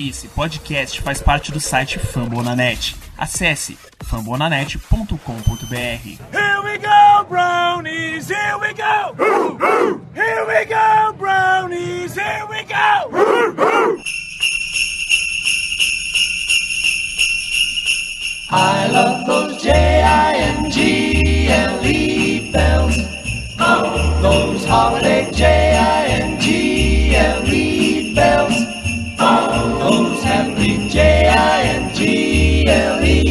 Esse podcast faz parte do site Fambonanet. Acesse fambonanet.com.br. Here we go, brownies, here we go! Here we go, brownies, here we go! I love those J-I-N-G-L-E bells. Oh, those holiday J-I-N-G-L-E J-I-N-G-L-E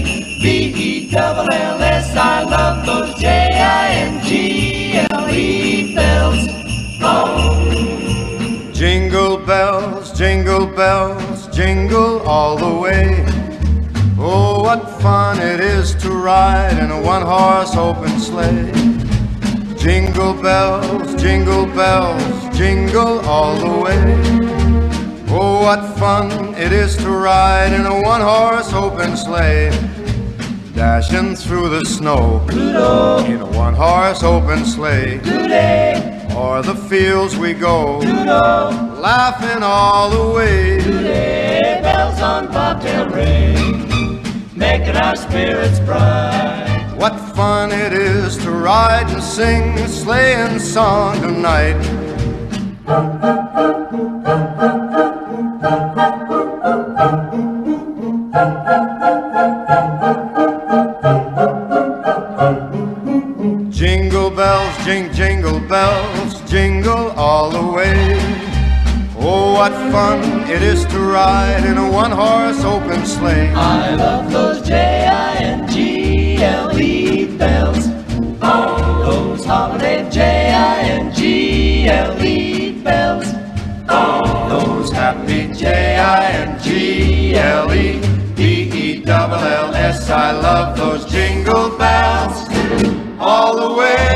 B-E-double-L-S. I love those J-I-N-G-L-E bells. Oh, Jingle bells, jingle bells, jingle all the way. Oh, what fun it is to ride in a one horse open sleigh. Jingle bells, jingle bells, jingle all the way. Oh, what fun it is to ride in a one horse open sleigh. Dashing through the snow in a one horse open sleigh. O'er the fields we go, laughing all the way. Sleigh bells on bobtail ring, making our spirits bright. What fun it is to ride and sing a sleighing song tonight. Jingle bells, jing, jingle bells, jingle all the way. Oh, what fun it is to ride in a one horse open sleigh. I love those J-I-N-G-L-E bells. Oh, those holiday J-I-N-G-L-E bells. Oh, Those happy J-I-N-G-L-E B-E-double-L-S I love those jingle bells all the way.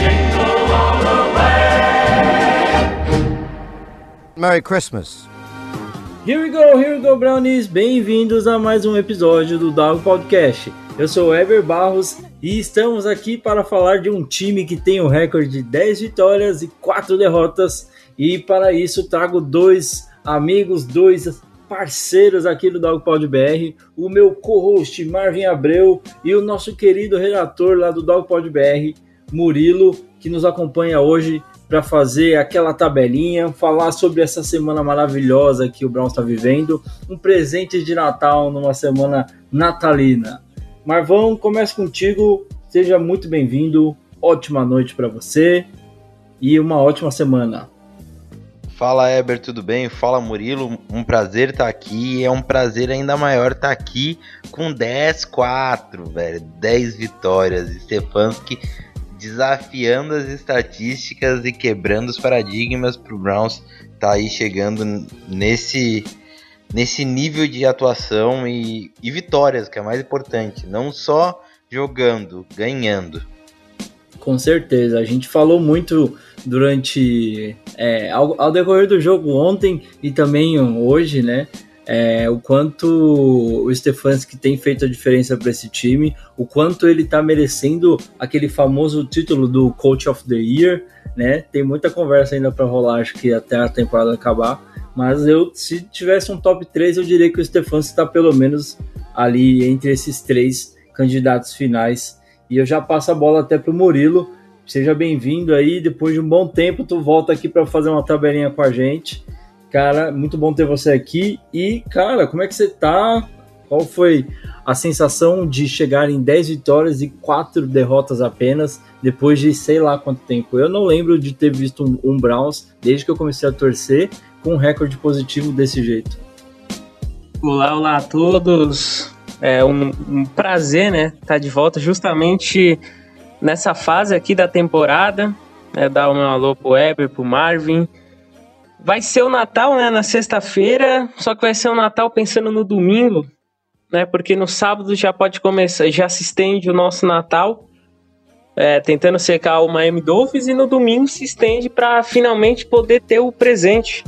Jingle all the way. Merry Christmas. Here we go, here we go, Brownies! Bem-vindos a mais um episódio do Dog Podcast. Eu sou o Ever Barros e estamos aqui para falar de um time que tem o recorde de 10 vitórias e 4 derrotas. E para isso trago dois amigos, dois parceiros aqui do Dog Pod BR, o meu co-host Marvin Abreu e o nosso querido redator lá do Dog Pod BR, Murilo, que nos acompanha hoje para fazer aquela tabelinha, falar sobre essa semana maravilhosa que o Browns está vivendo, um presente de Natal numa semana natalina. Marvão, começa contigo, seja muito bem-vindo, ótima noite para você e uma ótima semana. Fala Eber, tudo bem? Fala Murilo, um prazer estar aqui. É um prazer ainda maior estar aqui com 10-4, velho. 10 vitórias. Stefanski desafiando as estatísticas e quebrando os paradigmas pro Browns tá aí chegando nesse nesse nível de atuação e, e vitórias, que é mais importante. Não só jogando, ganhando. Com certeza, a gente falou muito durante é, ao, ao, decorrer do jogo ontem e também hoje, né? É, o quanto o Stefanski tem feito a diferença para esse time, o quanto ele está merecendo aquele famoso título do Coach of the Year, né? Tem muita conversa ainda para rolar, acho que até a temporada acabar. Mas eu, se tivesse um top 3, eu diria que o Stefanski está pelo menos ali entre esses três candidatos finais. E eu já passo a bola até para o Murilo. Seja bem-vindo aí. Depois de um bom tempo, tu volta aqui para fazer uma tabelinha com a gente. Cara, muito bom ter você aqui. E, cara, como é que você tá? Qual foi a sensação de chegar em 10 vitórias e 4 derrotas apenas, depois de sei lá quanto tempo? Eu não lembro de ter visto um, um Browns, desde que eu comecei a torcer, com um recorde positivo desse jeito. Olá, olá a todos. É um, um prazer, né, estar tá de volta justamente nessa fase aqui da temporada. Né, dar o meu alô pro Weber, pro Marvin. Vai ser o Natal, né, na sexta-feira, só que vai ser o Natal pensando no domingo, né, porque no sábado já pode começar, já se estende o nosso Natal, é, tentando secar o Miami Dolphins, e no domingo se estende para finalmente poder ter o presente.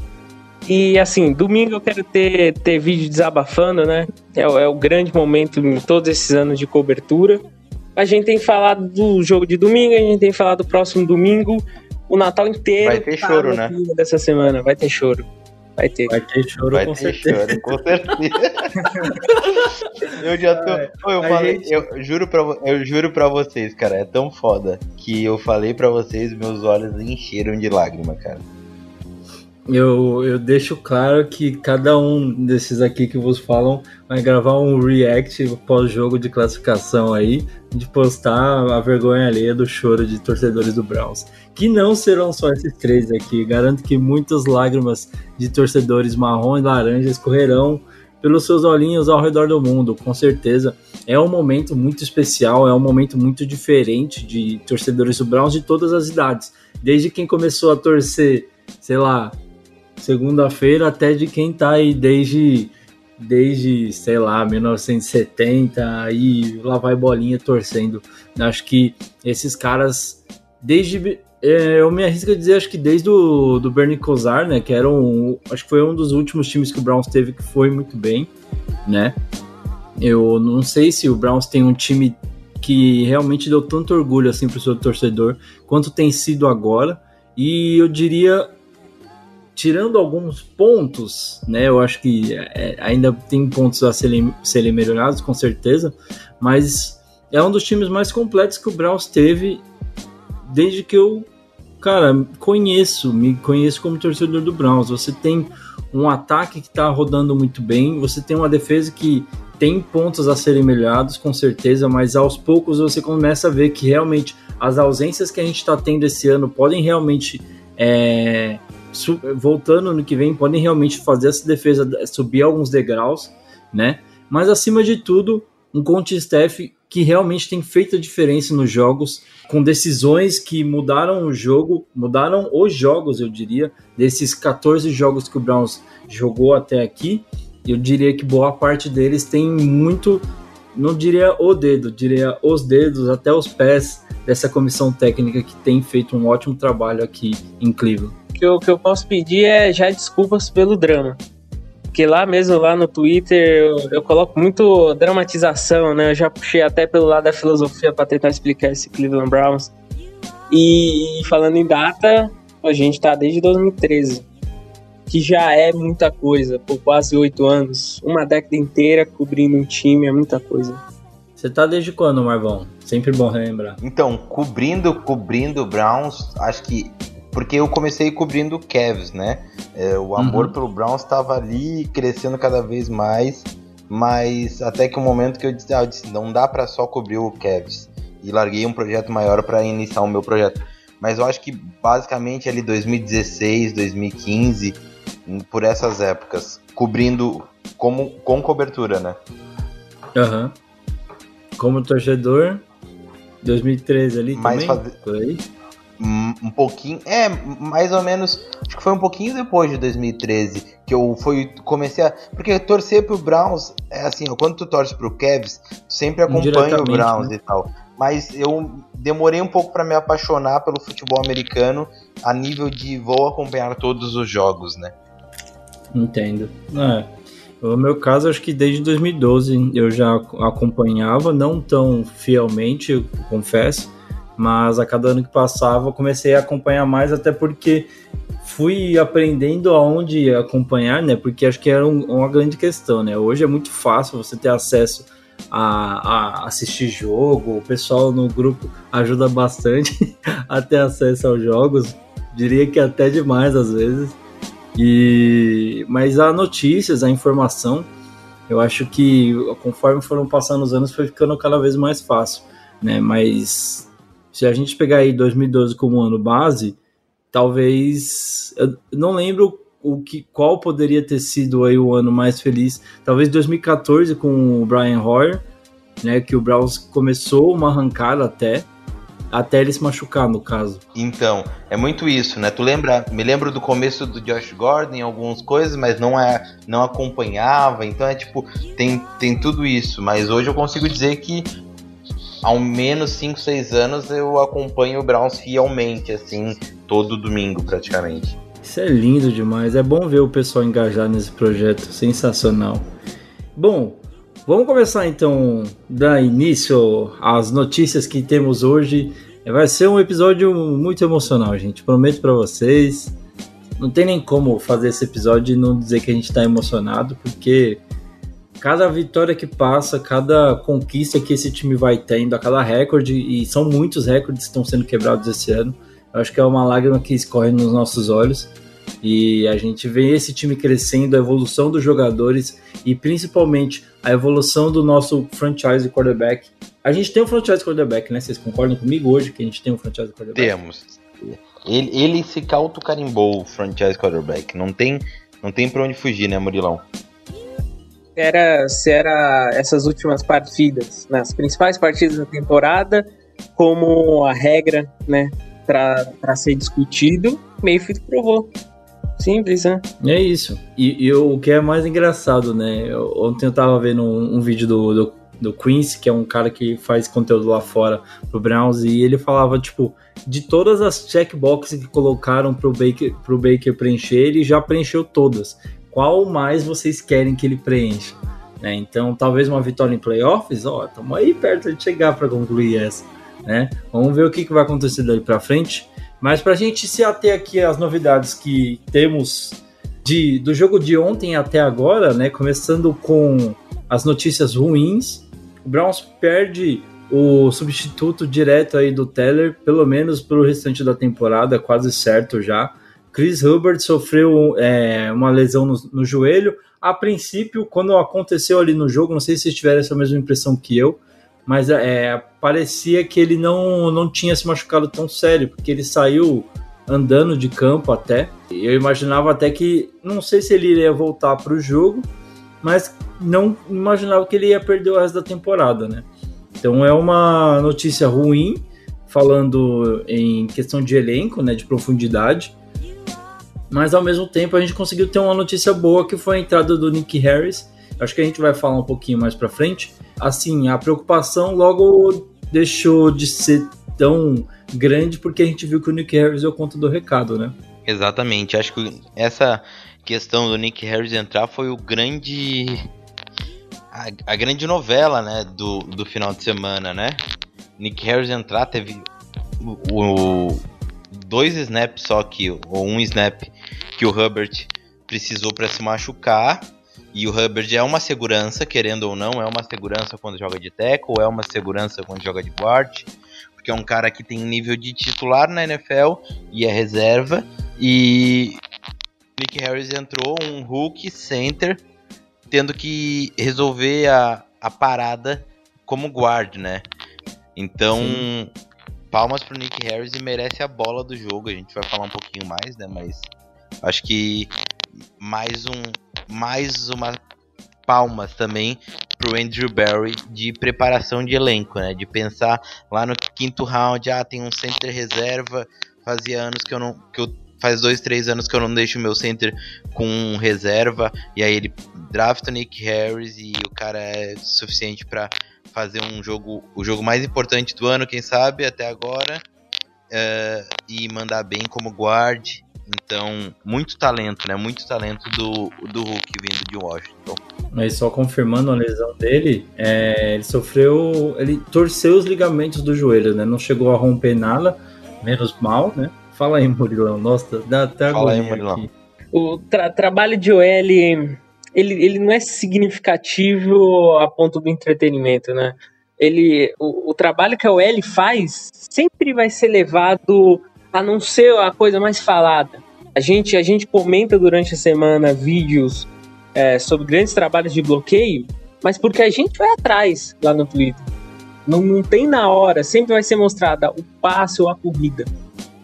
E assim, domingo eu quero ter, ter vídeo desabafando, né? É, é o grande momento em todos esses anos de cobertura. A gente tem falado do jogo de domingo, a gente tem falado do próximo domingo, o Natal inteiro. Vai ter choro, né? Dessa semana, vai ter choro. Vai ter. Vai ter choro Vai com ter certeza. choro, com certeza. eu já tô. É, eu, a falei, gente- eu, juro pra, eu juro pra vocês, cara, é tão foda que eu falei pra vocês, meus olhos encheram de lágrima, cara. Eu, eu deixo claro que cada um desses aqui que vos falam vai gravar um react pós-jogo de classificação aí, de postar a vergonha alheia do choro de torcedores do Browns. Que não serão só esses três aqui. Garanto que muitas lágrimas de torcedores marrom e laranja escorrerão pelos seus olhinhos ao redor do mundo, com certeza. É um momento muito especial, é um momento muito diferente de torcedores do Browns de todas as idades. Desde quem começou a torcer, sei lá, segunda-feira até de quem tá aí desde, desde sei lá, 1970 aí lá vai bolinha torcendo. Acho que esses caras, desde. é, eu me arrisco a dizer, acho que desde o do Bernie Kosar, né? Que era um. Acho que foi um dos últimos times que o Browns teve que foi muito bem, né? Eu não sei se o Browns tem um time que realmente deu tanto orgulho assim pro seu torcedor quanto tem sido agora. E eu diria tirando alguns pontos, né? Eu acho que é, ainda tem pontos a serem, serem melhorados, com certeza, mas é um dos times mais completos que o Browns teve desde que eu, cara, conheço, me conheço como torcedor do Browns. Você tem um ataque que tá rodando muito bem, você tem uma defesa que tem pontos a serem melhorados, com certeza, mas aos poucos você começa a ver que realmente as ausências que a gente está tendo esse ano podem realmente é, voltando no que vem, podem realmente fazer essa defesa subir alguns degraus, né? Mas acima de tudo, um coach staff que realmente tem feito a diferença nos jogos, com decisões que mudaram o jogo, mudaram os jogos, eu diria, desses 14 jogos que o Browns jogou até aqui. Eu diria que boa parte deles tem muito, não diria o dedo, diria os dedos, até os pés dessa comissão técnica que tem feito um ótimo trabalho aqui em Cleveland. O que eu, que eu posso pedir é já desculpas pelo drama. Porque lá mesmo, lá no Twitter, eu, eu coloco muito dramatização, né? Eu já puxei até pelo lado da filosofia para tentar explicar esse Cleveland Browns. E, falando em data, a gente tá desde 2013. Que já é muita coisa, por quase oito anos. Uma década inteira cobrindo um time é muita coisa. Você tá desde quando, Marvão? Sempre bom relembrar. Então, cobrindo, cobrindo o Browns, acho que. Porque eu comecei cobrindo o Cavs, né? É, o amor Uhum. pelo Browns estava ali crescendo cada vez mais, mas até que o momento que eu disse, ah, eu disse não dá para só cobrir o Cavs. E larguei um projeto maior para iniciar o meu projeto. Mas eu acho que basicamente ali 2016, 2015, por essas épocas, cobrindo como, com cobertura, né? Aham. Como torcedor, 2013 ali Mas também? Por aí? Um pouquinho, é, mais ou menos, acho que foi um pouquinho depois de 2013 que eu fui comecei a, porque torcer pro Browns é assim, quando tu torce pro Cavs, tu sempre acompanha o Browns né? e tal. Mas eu demorei um pouco pra me apaixonar pelo futebol americano a nível de vou acompanhar todos os jogos, né? Entendo. É. No meu caso, acho que desde 2012 eu já acompanhava, não tão fielmente, eu confesso, mas a cada ano que passava eu comecei a acompanhar mais, até porque fui aprendendo aonde acompanhar, né? Porque acho que era um- uma grande questão, né? Hoje é muito fácil você ter acesso a, a assistir jogo, o pessoal no grupo ajuda bastante a ter acesso aos jogos, diria que até demais às vezes. E mas a notícias, a informação, eu acho que conforme foram passando os anos foi ficando cada vez mais fácil, né? Mas se a gente pegar aí 2012 como ano base, talvez eu não lembro o que qual poderia ter sido aí o ano mais feliz. Talvez 2014 com o Brian Hoyer, né, que o Browns começou uma arrancada até até ele se machucar no caso. Então, é muito isso, né? Tu lembra, me lembro do começo do Josh Gordon em algumas coisas, mas não é, não acompanhava, então é tipo, tem, tem tudo isso, mas hoje eu consigo dizer que ao menos 5, 6 anos eu acompanho o Browns fielmente, assim, todo domingo praticamente. Isso é lindo demais. É bom ver o pessoal engajar nesse projeto. Sensacional. Bom, vamos começar então dar início às notícias que temos hoje. Vai ser um episódio muito emocional, gente. Prometo para vocês. não tem nem como fazer esse episódio e não dizer que a gente tá emocionado, porque cada vitória que passa, cada conquista que esse time vai tendo, a cada recorde, e são muitos recordes que estão sendo quebrados esse ano, eu acho que é uma lágrima que escorre nos nossos olhos. E a gente vê esse time crescendo, a evolução dos jogadores e principalmente a evolução do nosso franchise quarterback. A gente tem um franchise quarterback, né? Vocês concordam comigo hoje que a gente tem um franchise quarterback? Temos. Ele, ele se auto-carimbou o franchise quarterback. Não tem, não tem pra onde fugir, né, Murilão? Era, se era essas últimas partidas, nas principais partidas da temporada, como a regra, né, para ser discutido, Mayfield provou. Simples, né? É isso. E, e o que é mais engraçado, né? Eu, ontem eu tava vendo um, um vídeo do, do, do Quincy, que é um cara que faz conteúdo lá fora pro Browns, e ele falava, tipo, de todas as checkboxes que colocaram pro Baker, pro Baker preencher, ele já preencheu todas. Qual mais vocês querem que ele preencha? Né? Então, talvez uma vitória em playoffs, ó, estamos aí perto de chegar para concluir essa. Né? Vamos ver o que, que vai acontecer daí para frente. Mas para a gente se ater aqui às novidades que temos de, do jogo de ontem até agora, né? Começando com as notícias ruins, o Browns perde o substituto direto aí do Teller, pelo menos pelo restante da temporada, quase certo já. Chris Hubbard sofreu é, uma lesão no, no, joelho. A princípio, quando aconteceu ali no jogo, não sei se vocês tiveram essa mesma impressão que eu, mas é, parecia que ele não, não tinha se machucado tão sério, porque ele saiu andando de campo até. Eu imaginava até que, não sei se ele iria voltar para o jogo, mas não imaginava que ele ia perder o resto da temporada, né? Então é uma notícia ruim, falando em questão de elenco, né, de profundidade. Mas ao mesmo tempo a gente conseguiu ter uma notícia boa que foi a entrada do Nick Harris. Acho que a gente vai falar um pouquinho mais para frente assim, a preocupação logo deixou de ser tão grande porque a gente viu que o Nick Harris deu conta do recado, né? Exatamente. Acho que essa questão do Nick Harris entrar foi o grande. A, a, grande novela, né? Do, do final de semana, né? Nick Harris entrar teve o, o dois snaps só que, ou um snap que o Hubbard precisou para se machucar e o Hubbard é uma segurança, querendo ou não, é uma segurança quando joga de tackle, é uma segurança quando joga de guard, porque é um cara que tem nível de titular na NFL e é reserva. E Nick Harris entrou um Hulk center, tendo que resolver a, a parada como guard, né? Então, Sim. palmas pro Nick Harris e merece a bola do jogo. A gente vai falar um pouquinho mais, né? Mas acho que mais um mais uma palmas também pro Andrew Barry de preparação de elenco, né? De pensar lá no quinto round, ah, tem um center reserva, fazia anos que eu não que eu faz dois, três anos que eu não deixo o meu center com reserva e aí ele drafta Nick Harris e o cara é suficiente para fazer um jogo, o jogo mais importante do ano, quem sabe até agora, uh, e mandar bem como guard então, muito talento, né? Muito talento do, do Hulk vindo de Washington. Mas só confirmando a lesão dele, é, ele sofreu. Ele torceu os ligamentos do joelho, né? Não chegou a romper nada, menos mal, né? Fala aí, Murilão. Nossa, dá até Fala aí, Murilão. Aqui. O tra trabalho de OL, ele, ele não é significativo a ponto do entretenimento, né? Ele, o, o trabalho que a OL faz sempre vai ser levado a não ser a coisa mais falada. A gente, a gente comenta durante a semana vídeos é, sobre grandes trabalhos de bloqueio, mas porque a gente vai atrás lá no Twitter. Não, não tem na hora, sempre vai ser mostrada o passe ou a corrida.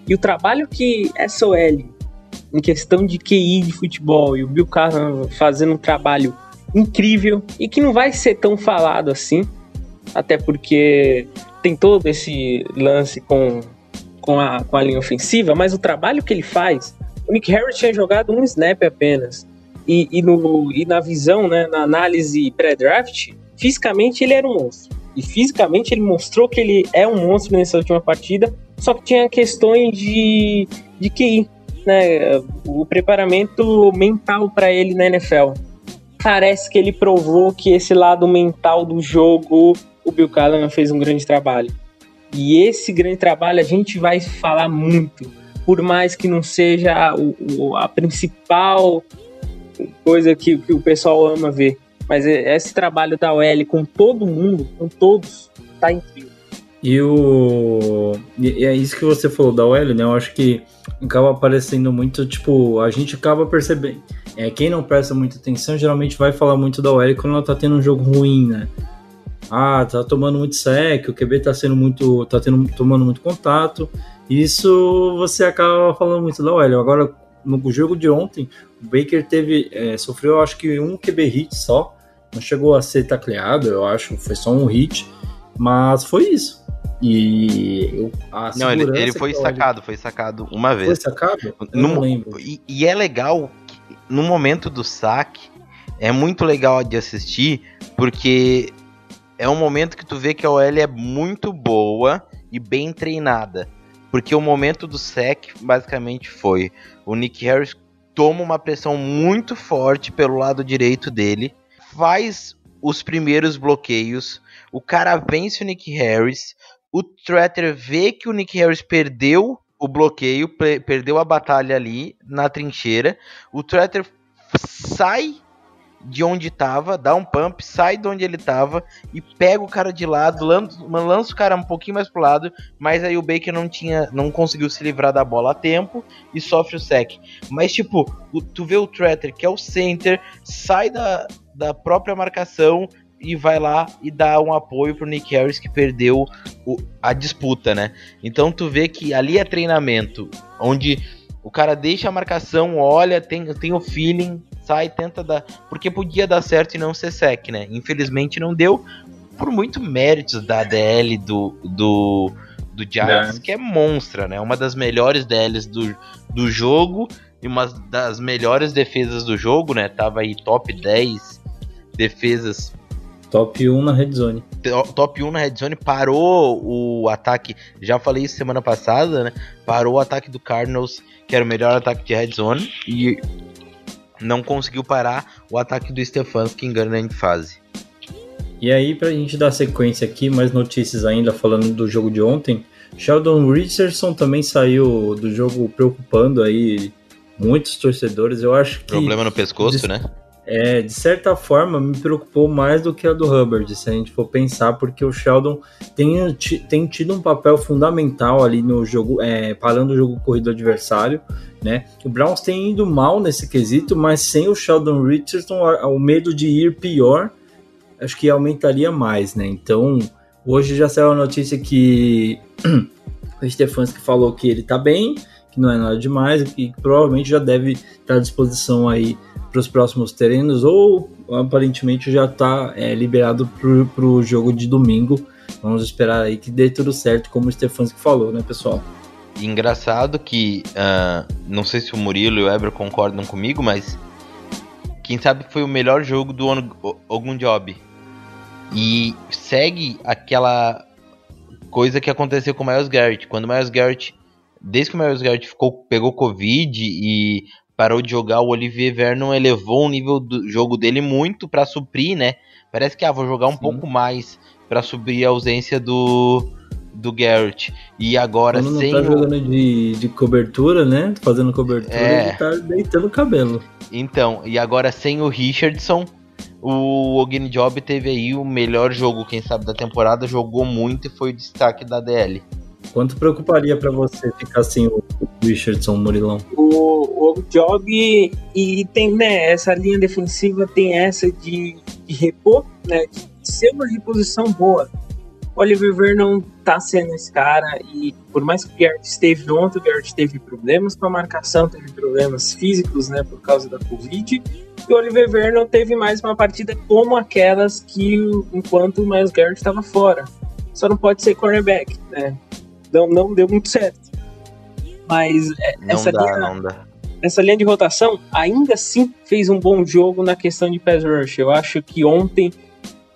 E o trabalho que SOL, em questão de QI de futebol, e o Bill Carson fazendo um trabalho incrível e que não vai ser tão falado assim, até porque tem todo esse lance com com a, com a linha ofensiva, mas o trabalho que ele faz, o Nick Harris tinha jogado um snap apenas. E, e, no, e na visão, né, na análise pré-draft, fisicamente ele era um monstro. E fisicamente ele mostrou que ele é um monstro nessa última partida, só que tinha questões de, de QI, né, o preparamento mental para ele na NFL. Parece que ele provou que esse lado mental do jogo, o Bill Callahan fez um grande trabalho. E esse grande trabalho a gente vai falar muito por mais que não seja o, o- a principal coisa que, que o pessoal ama ver. Mas esse trabalho da OL com todo mundo, com todos, tá incrível. E o. E é isso que você falou da OL, né? Eu acho que acaba aparecendo muito, tipo, a gente acaba percebendo. É, quem não presta muita atenção geralmente vai falar muito da OL quando ela tá tendo um jogo ruim, né? Ah, tá tomando muito sec, o QB tá sendo muito. tá tendo, tomando muito contato. Isso você acaba falando muito da OL. Agora, no jogo de ontem, o Baker teve. é, sofreu acho que um QB hit só. Não chegou a ser tacleado, eu acho. Foi só um hit. Mas foi isso. E eu- a Não, ele, ele foi sacado, foi sacado uma Foi vez. sacado? Eu Num- não lembro. E, e é legal, que, no momento do saque, é muito legal de assistir, porque é um momento que tu vê que a OL é muito boa e bem treinada. Porque o momento do sec, basicamente, foi o Nick Harris toma uma pressão muito forte pelo lado direito dele, faz os primeiros bloqueios, o cara vence o Nick Harris, o Tretter vê que o Nick Harris perdeu o bloqueio, pe- perdeu a batalha ali na trincheira, o Tretter sai de onde tava, dá um pump, sai de onde ele tava e pega o cara de lado, lança, lança o cara um pouquinho mais pro lado, mas aí o Baker não tinha, não conseguiu se livrar da bola a tempo e sofre o sec. Mas tipo, o- tu vê o Tretter, que é o center, sai da, da própria marcação e vai lá e dá um apoio pro Nick Harris que perdeu o- a disputa, né? Então tu vê que ali é treinamento, onde o cara deixa a marcação, olha, tem, tem o feeling, sai, tenta dar. Porque podia dar certo e não ser sec, né? Infelizmente não deu, por muito méritos da DL do, do, do Giants, É. que é monstra, né? Uma das melhores DLs do, do jogo e uma das melhores defesas do jogo, né? Tava aí top 10 defesas Top 1 na red zone. to- top 1 na red zone, parou o ataque, já falei isso semana passada, né? Parou o ataque do Cardinals, que era o melhor ataque de red zone, e não conseguiu parar o ataque do Stefanski em grande fase. E aí, pra gente dar sequência aqui, mais notícias ainda falando do jogo de ontem. Sheldon Richardson também saiu do jogo preocupando aí muitos torcedores. Eu acho que Problema no pescoço, Des- né? É, de certa forma, me preocupou mais do que a do Hubbard, se a gente for pensar, porque o Sheldon tem, tem tido um papel fundamental ali no jogo, é, parando o jogo corrido adversário, né? O Browns tem ido mal nesse quesito, mas sem o Sheldon Richardson, o medo de ir pior, acho que aumentaria mais, né? Então, hoje já saiu a notícia que o Stefanski falou que ele tá bem, que não é nada demais, que provavelmente já deve estar à disposição aí para os próximos treinos, ou aparentemente já está liberado para o jogo de domingo. Vamos esperar aí que dê tudo certo, como o Stefanski falou, né, pessoal? Engraçado que, ah, não sei se o Murilo e o Eber concordam comigo, mas quem sabe foi o melhor jogo do O- Ogunjobi. E segue aquela coisa que aconteceu com o Miles Garrett. Quando o Miles Garrett, desde que o Miles Garrett ficou, pegou Covid e parou de jogar, o Olivier Vernon elevou o nível do jogo dele muito pra suprir, né? Parece que, ah, vou jogar um Sim. pouco mais pra suprir a ausência do, do Garrett. E agora, Quando não sem tá o- jogando de, de cobertura, né? Fazendo cobertura, É. ele tá deitando o cabelo. Então, e agora sem o Richardson, o Ogunjobi teve aí o melhor jogo, quem sabe, da temporada, jogou muito e foi o destaque da DL. Quanto preocuparia para você ficar sem o Richardson, Murilão? o, o job e tem né, essa linha defensiva tem essa de, de repor, né, de ser uma reposição boa. O Oliver Vernon tá sendo esse cara e por mais que o Garrett esteve ontem, o Garrett teve problemas com a marcação, teve problemas físicos, né, por causa da Covid. E o Oliver Vernon teve mais uma partida como aquelas que enquanto o Miles Garrett estava fora. Só não pode ser cornerback, né? Não, não deu muito certo. Mas é, Não essa dá, linha, não dá. essa linha de rotação ainda assim fez um bom jogo na questão de pass rush. Eu acho que ontem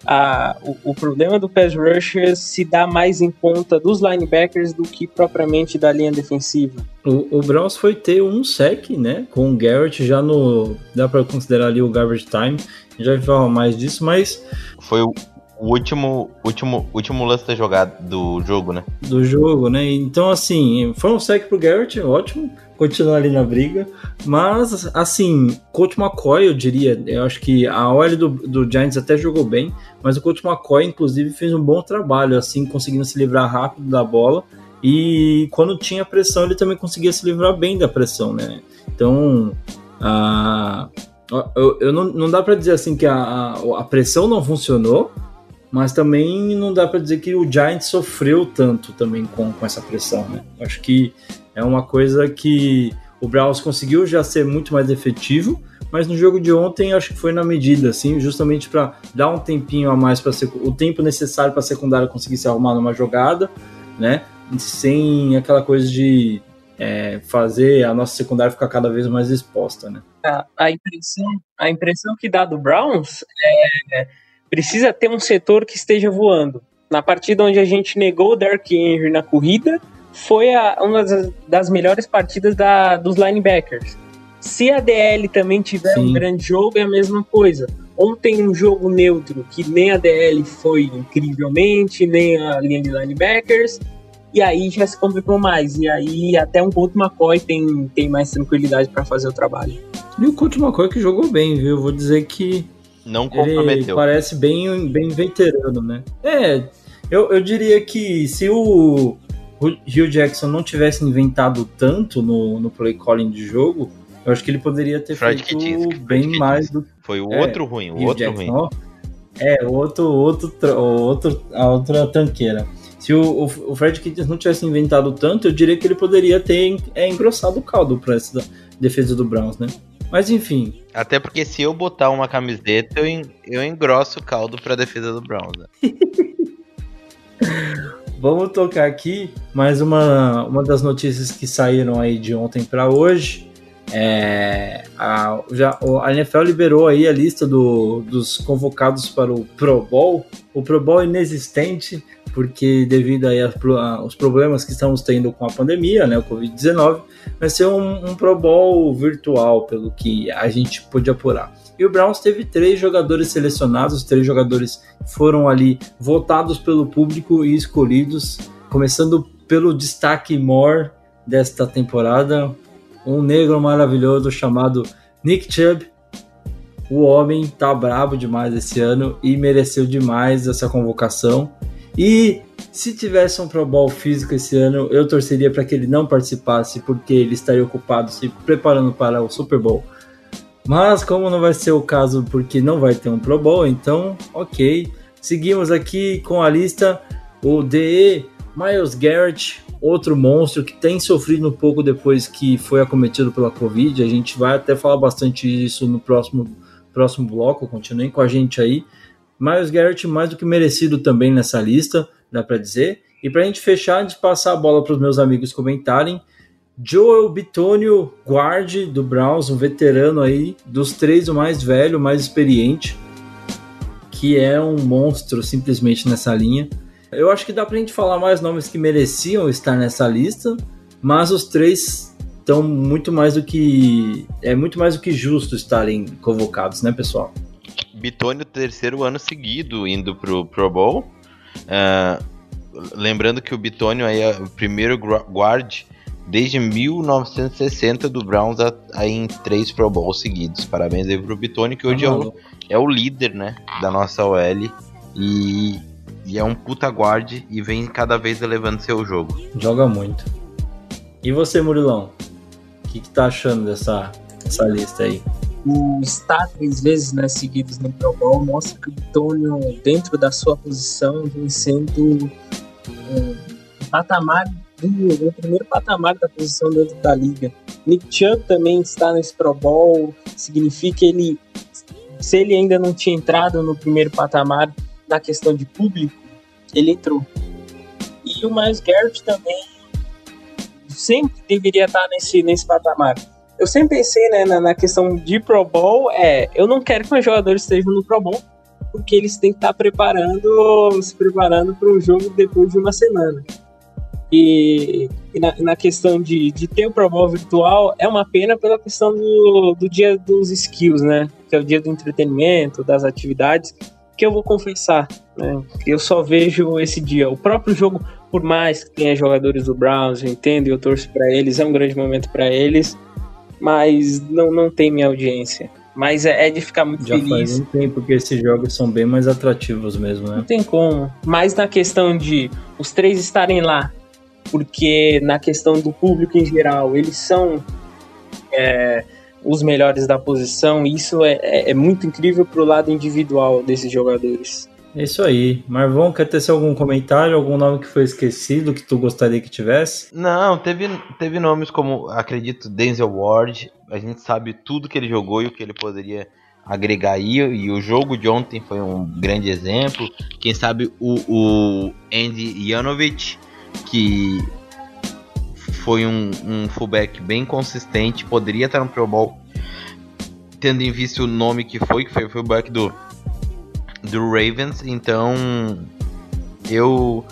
a, o, o problema do pass rush se dá mais em conta dos linebackers do que propriamente da linha defensiva. O, o Browns foi ter um sec, né? Com o Garrett já no. Dá para considerar ali o garbage time. A gente já vai falar mais disso, mas Foi o, o último, último, último lance da jogada do jogo, né? do jogo, né? Então, assim, foi um sec pro Garrett, ótimo, continuar ali na briga. Mas, assim, Coach McCoy, eu diria, eu acho que a OL do, do Giants até jogou bem, mas o Coach McCoy, inclusive, fez um bom trabalho, assim, conseguindo se livrar rápido da bola. E quando tinha pressão, ele também conseguia se livrar bem da pressão, né? Então, a, eu, eu não, não dá para dizer assim que a, a, a pressão não funcionou, mas também não dá para dizer que o Giants sofreu tanto também com, com essa pressão, né? Acho que é uma coisa que o Browns conseguiu já ser muito mais efetivo, mas no jogo de ontem acho que foi na medida, assim, justamente para dar um tempinho a mais para o tempo necessário para a secundária conseguir se arrumar numa jogada, né? Sem aquela coisa de é, fazer a nossa secundária ficar cada vez mais exposta, né? A, a impressão, a impressão que dá do Browns é precisa ter um setor que esteja voando. Na partida onde a gente negou o Derrick Henry na corrida, foi a, uma das, das melhores partidas da, dos linebackers. Se a DL também tiver Sim. um grande jogo, é a mesma coisa. Ontem um jogo neutro, que nem a DL foi incrivelmente, nem a linha de linebackers, e aí já se complicou mais. E aí até um ponto McCoy tem, tem mais tranquilidade para fazer o trabalho. E o Coach McCoy que jogou bem, viu? Vou dizer que Não ele comprometeu. parece bem, bem veterano, né? É, eu, eu diria que se o Hugh Jackson não tivesse inventado tanto no, no play calling de jogo, eu acho que ele poderia ter Fred feito bem mais do Foi o É, outro ruim, o outro Jackson, ruim. ó. É, outro, outro, outro, a outra tanqueira. Se o, o, Fred Kitchens não tivesse inventado tanto, eu diria que ele poderia ter é, engrossado o caldo para essa defesa do Browns, né? Mas enfim, Até porque se eu botar uma camiseta, eu, en- eu engrosso o caldo pra defesa do Browns. né? Vamos tocar aqui mais uma, uma das notícias que saíram aí de ontem para hoje. É, a, já, o- a NFL liberou aí a lista do- dos convocados para o Pro Bowl. O Pro Bowl inexistente, porque devido aí aos problemas que estamos tendo com a pandemia, né, o Covid-19, vai ser um, um Pro Bowl virtual, pelo que a gente pôde apurar. E o Browns teve três jogadores selecionados, três jogadores foram ali votados pelo público e escolhidos, começando pelo destaque maior desta temporada, um negro maravilhoso chamado Nick Chubb. O homem tá brabo demais esse ano e mereceu demais essa convocação. E se tivesse um Pro Bowl físico esse ano, eu torceria para que ele não participasse, porque ele estaria ocupado se preparando para o Super Bowl. Mas como não vai ser o caso porque não vai ter um Pro Bowl, então ok. Seguimos aqui com a lista o DE Miles Garrett, outro monstro que tem sofrido um pouco depois que foi acometido pela Covid. A gente vai até falar bastante disso no próximo, próximo bloco, continuem com a gente aí. Miles Garrett mais do que merecido também nessa lista, dá para dizer. E para a gente fechar, de passar a bola para os meus amigos comentarem, Joel Bitonio, guard do Browns, um veterano aí, dos três o mais velho, o mais experiente, que é um monstro simplesmente nessa linha. Eu acho que dá pra gente falar mais nomes que mereciam estar nessa lista, mas os três estão muito mais do que é muito mais do que justo estarem convocados, né, pessoal? Bitônio, terceiro ano seguido indo pro Pro Bowl. Ah, lembrando que o Bitônio aí é o primeiro guard desde 1960 do Browns a, a em três Pro Bowls seguidos. Parabéns aí pro Bitônio, que hoje é o, é o líder, né, da nossa OL. E, e é um puta guard e vem cada vez elevando seu jogo. Joga muito. E você, Murilão? O que, que tá achando dessa, dessa lista aí? O estar três vezes né, seguidos no Pro Bowl mostra que o Antônio, dentro da sua posição, vem sendo um patamar o primeiro patamar da posição dentro da liga. Nick Chubb também está nesse Pro Bowl, significa ele, se ele ainda não tinha entrado no primeiro patamar na questão de público, ele entrou. E o Miles Garrett também sempre deveria estar nesse, nesse patamar eu sempre pensei né, na, na, questão de Pro Bowl, é, eu não quero que meus jogadores estejam no Pro Bowl, porque eles têm que estar preparando, se preparando para o jogo depois de uma semana. E, e na, na, questão de, de ter o Pro Bowl virtual, é uma pena pela questão do, do dia dos skills, né? Que é o dia do entretenimento, das atividades. que eu vou confessar, né? Eu só vejo esse dia. O próprio jogo, por mais que tenha jogadores do Browns, eu entendo, eu torço para eles, é um grande momento para eles, mas não, não tem minha audiência. Mas é, é de ficar muito Já feliz. faz um tempo que esses jogos são bem mais atrativos mesmo, né? Não tem como. Mas na questão de os três estarem lá, porque na questão do público em geral, eles são é, os melhores da posição, isso é, é, é muito incrível pro lado individual desses jogadores. É isso aí. Marvão, quer ter algum comentário, algum nome que foi esquecido que tu gostaria que tivesse? Não, teve, teve nomes como, acredito, Denzel Ward. A gente sabe tudo que ele jogou e o que ele poderia agregar aí. E o jogo de ontem foi um grande exemplo. Quem sabe o, o Andy Janovich, que foi um, um fullback bem consistente, poderia estar no Pro Bowl, tendo em vista o nome que foi, que foi o fullback do, do Ravens. Então eu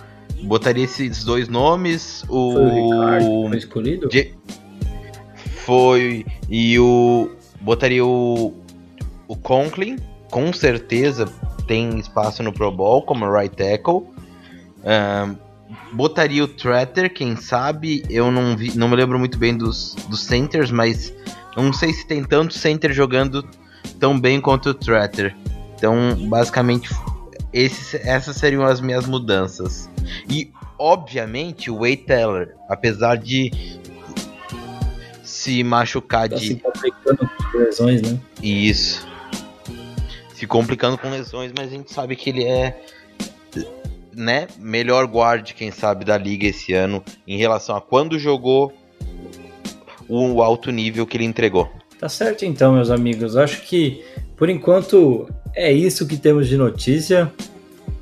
botaria esses dois nomes. O, Foi o Ricardo foi escolhido? Je- foi e o botaria o o Conklin, com certeza tem espaço no Pro Bowl como right tackle. Ahn, botaria o Tretter, quem sabe? Eu não vi, não me lembro muito bem dos, dos centers, mas não sei se tem tanto center jogando tão bem quanto o Tretter. Então, basicamente, esses, essas seriam as minhas mudanças. E, obviamente, o Wade Teller, apesar de se machucar Tá de. se complicando com lesões, né? Isso. Se complicando com lesões, mas a gente sabe que ele é. Né? Melhor guarde, quem sabe, da liga esse ano em relação a quando jogou o alto nível que ele entregou. Tá certo então, meus amigos. Acho que por enquanto é isso que temos de notícia.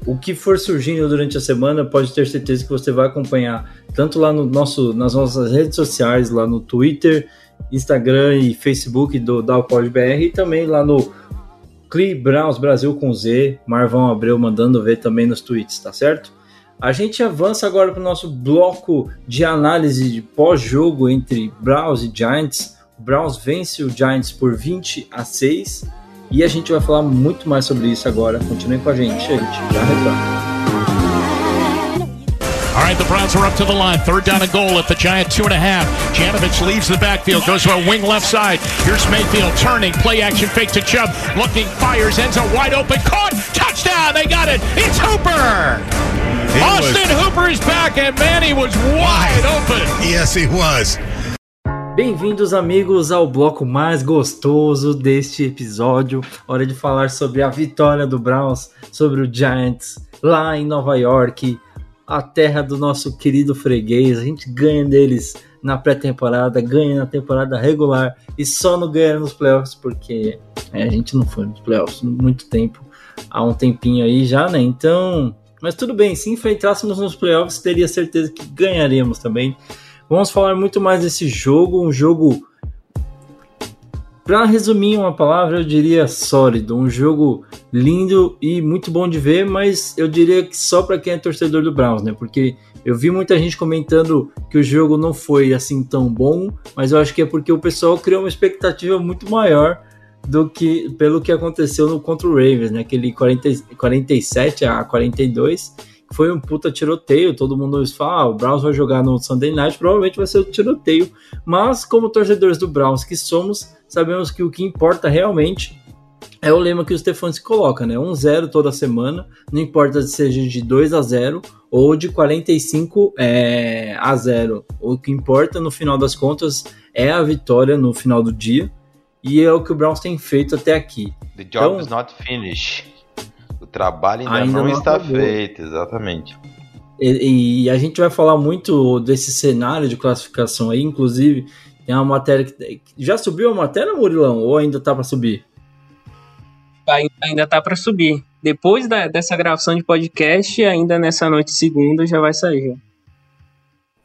O que for surgindo durante a semana, pode ter certeza que você vai acompanhar tanto lá no nosso, nas nossas redes sociais, lá no Twitter, Instagram e Facebook do Dalpod BR e também lá no Cli Browns Brasil com Z, Marvão Abreu mandando ver também nos tweets, tá certo? A gente avança agora para o nosso bloco de análise de pós-jogo entre Browns e Giants. O Browns vence o Giants por 20 a 6 e a gente vai falar muito mais sobre isso agora. Continuem com a gente, a gente já retorna. All right, the Browns are up to the line. Third down and goal at the Giant two and a half. Janovich leaves the backfield, goes to a wing left side. Here's Mayfield turning, play action fake to Chubb, looking, fires, ends a wide open, caught, touchdown. They got it. It's Hooper. Austin Hooper is back, and man, he was wide open. Yes, he was. Bem-vindos, amigos, ao bloco mais gostoso deste episódio. Hora de falar sobre a vitória do Browns sobre o Giants lá em Nova York, a terra do nosso querido freguês. A gente ganha deles na pré-temporada, ganha na temporada regular e só não ganha nos playoffs porque é, a gente não foi nos playoffs há muito tempo, há um tempinho aí já, né? Então, mas tudo bem, se enfrentássemos nos playoffs, teria certeza que ganharíamos também. Vamos falar muito mais desse jogo, um jogo para resumir uma palavra, eu diria sólido, um jogo lindo e muito bom de ver, mas eu diria que só para quem é torcedor do Browns, né? Porque eu vi muita gente comentando que o jogo não foi assim tão bom, mas eu acho que é porque o pessoal criou uma expectativa muito maior do que pelo que aconteceu no contra o Ravens, né? Aquele 40, 47 a 42, que foi um puta tiroteio. Todo mundo fala, ah, o Browns vai jogar no Sunday Night, provavelmente vai ser o tiroteio. Mas como torcedores do Browns que somos, sabemos que o que importa realmente é o lema que o Stefanski coloca, né? 1-0 toda semana, não importa se seja de 2 a 0 ou de 45 é, a 0. O que importa no final das contas é a vitória no final do dia. E é o que o Browns tem feito até aqui. The job Então- is not finished. O trabalho ainda, Ainda não, não está acabou. feito, exatamente. E, e a gente vai falar muito desse cenário de classificação aí, inclusive tem uma matéria que já subiu a matéria, Murilão, ou ainda tá para subir? Ai- Ainda tá pra subir. Depois da- dessa gravação de podcast, ainda nessa noite segunda já vai sair.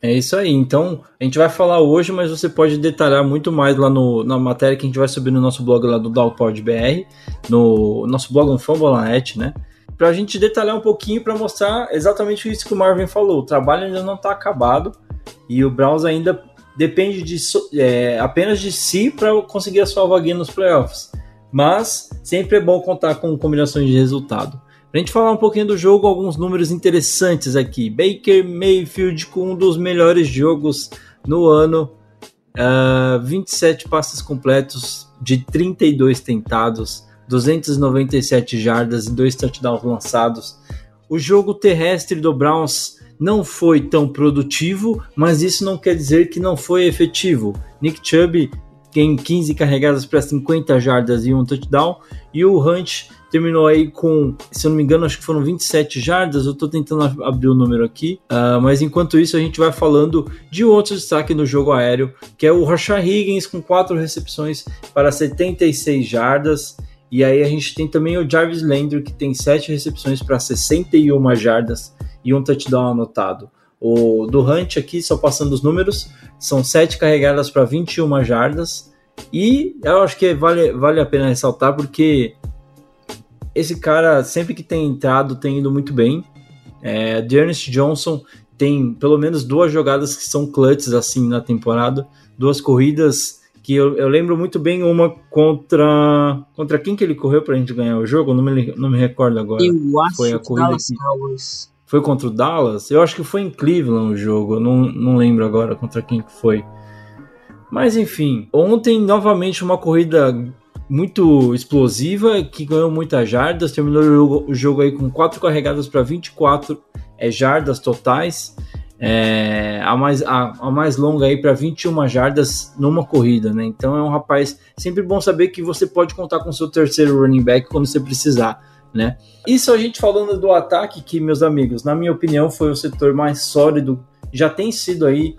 É isso aí. Então, a gente vai falar hoje, mas você pode detalhar muito mais lá no, na matéria que a gente vai subir no nosso blog lá do Dalpod BR, no nosso blog no Fambola.net, né? Pra gente detalhar um pouquinho para mostrar exatamente isso que o Marvin falou. O trabalho ainda não tá acabado e o Browns ainda depende de é, apenas de si para conseguir a sua vaguinha nos playoffs. Mas sempre é bom contar com combinações de resultado. Pra gente falar um pouquinho do jogo, alguns números interessantes aqui. Baker Mayfield com um dos melhores jogos no ano. Uh, 27 passes completos de 32 tentados, 297 jardas e dois touchdowns lançados. O jogo terrestre do Browns não foi tão produtivo, mas isso não quer dizer que não foi efetivo. Nick Chubb tem 15 carregadas para 50 jardas e um touchdown, e o Hunt terminou aí com, se eu não me engano, acho que foram 27 jardas. Eu estou tentando abrir o número aqui, uh, mas enquanto isso a gente vai falando de outro destaque no jogo aéreo, que é o Rashad Higgins com quatro recepções para 76 jardas. E aí a gente tem também o Jarvis Landry que tem sete recepções para 61 jardas e um touchdown anotado. O do Hunt aqui, só passando os números, são sete carregadas para 21 jardas. E eu acho que vale, vale a pena ressaltar porque esse cara, sempre que tem entrado, tem ido muito bem. É, Ernest Johnson tem pelo menos duas jogadas que são clutches assim na temporada, duas corridas que eu, eu lembro muito bem uma contra contra quem que ele correu para a gente ganhar o jogo, não me, não me recordo agora. Eu acho foi a corrida que... Foi contra o Dallas? Eu acho que foi em Cleveland o jogo, eu não, não lembro agora contra quem que foi. Mas enfim, ontem novamente uma corrida muito explosiva, que ganhou muitas jardas, terminou o jogo, aí com quatro carregadas para 24 é, jardas totais, é, a, mais, a, a mais longa aí para 21 jardas numa corrida, né? Então é um rapaz sempre bom saber que você pode contar com seu terceiro running back quando você precisar. Né? Isso a gente falando do ataque, que, meus amigos, na minha opinião, foi o setor mais sólido, já tem sido aí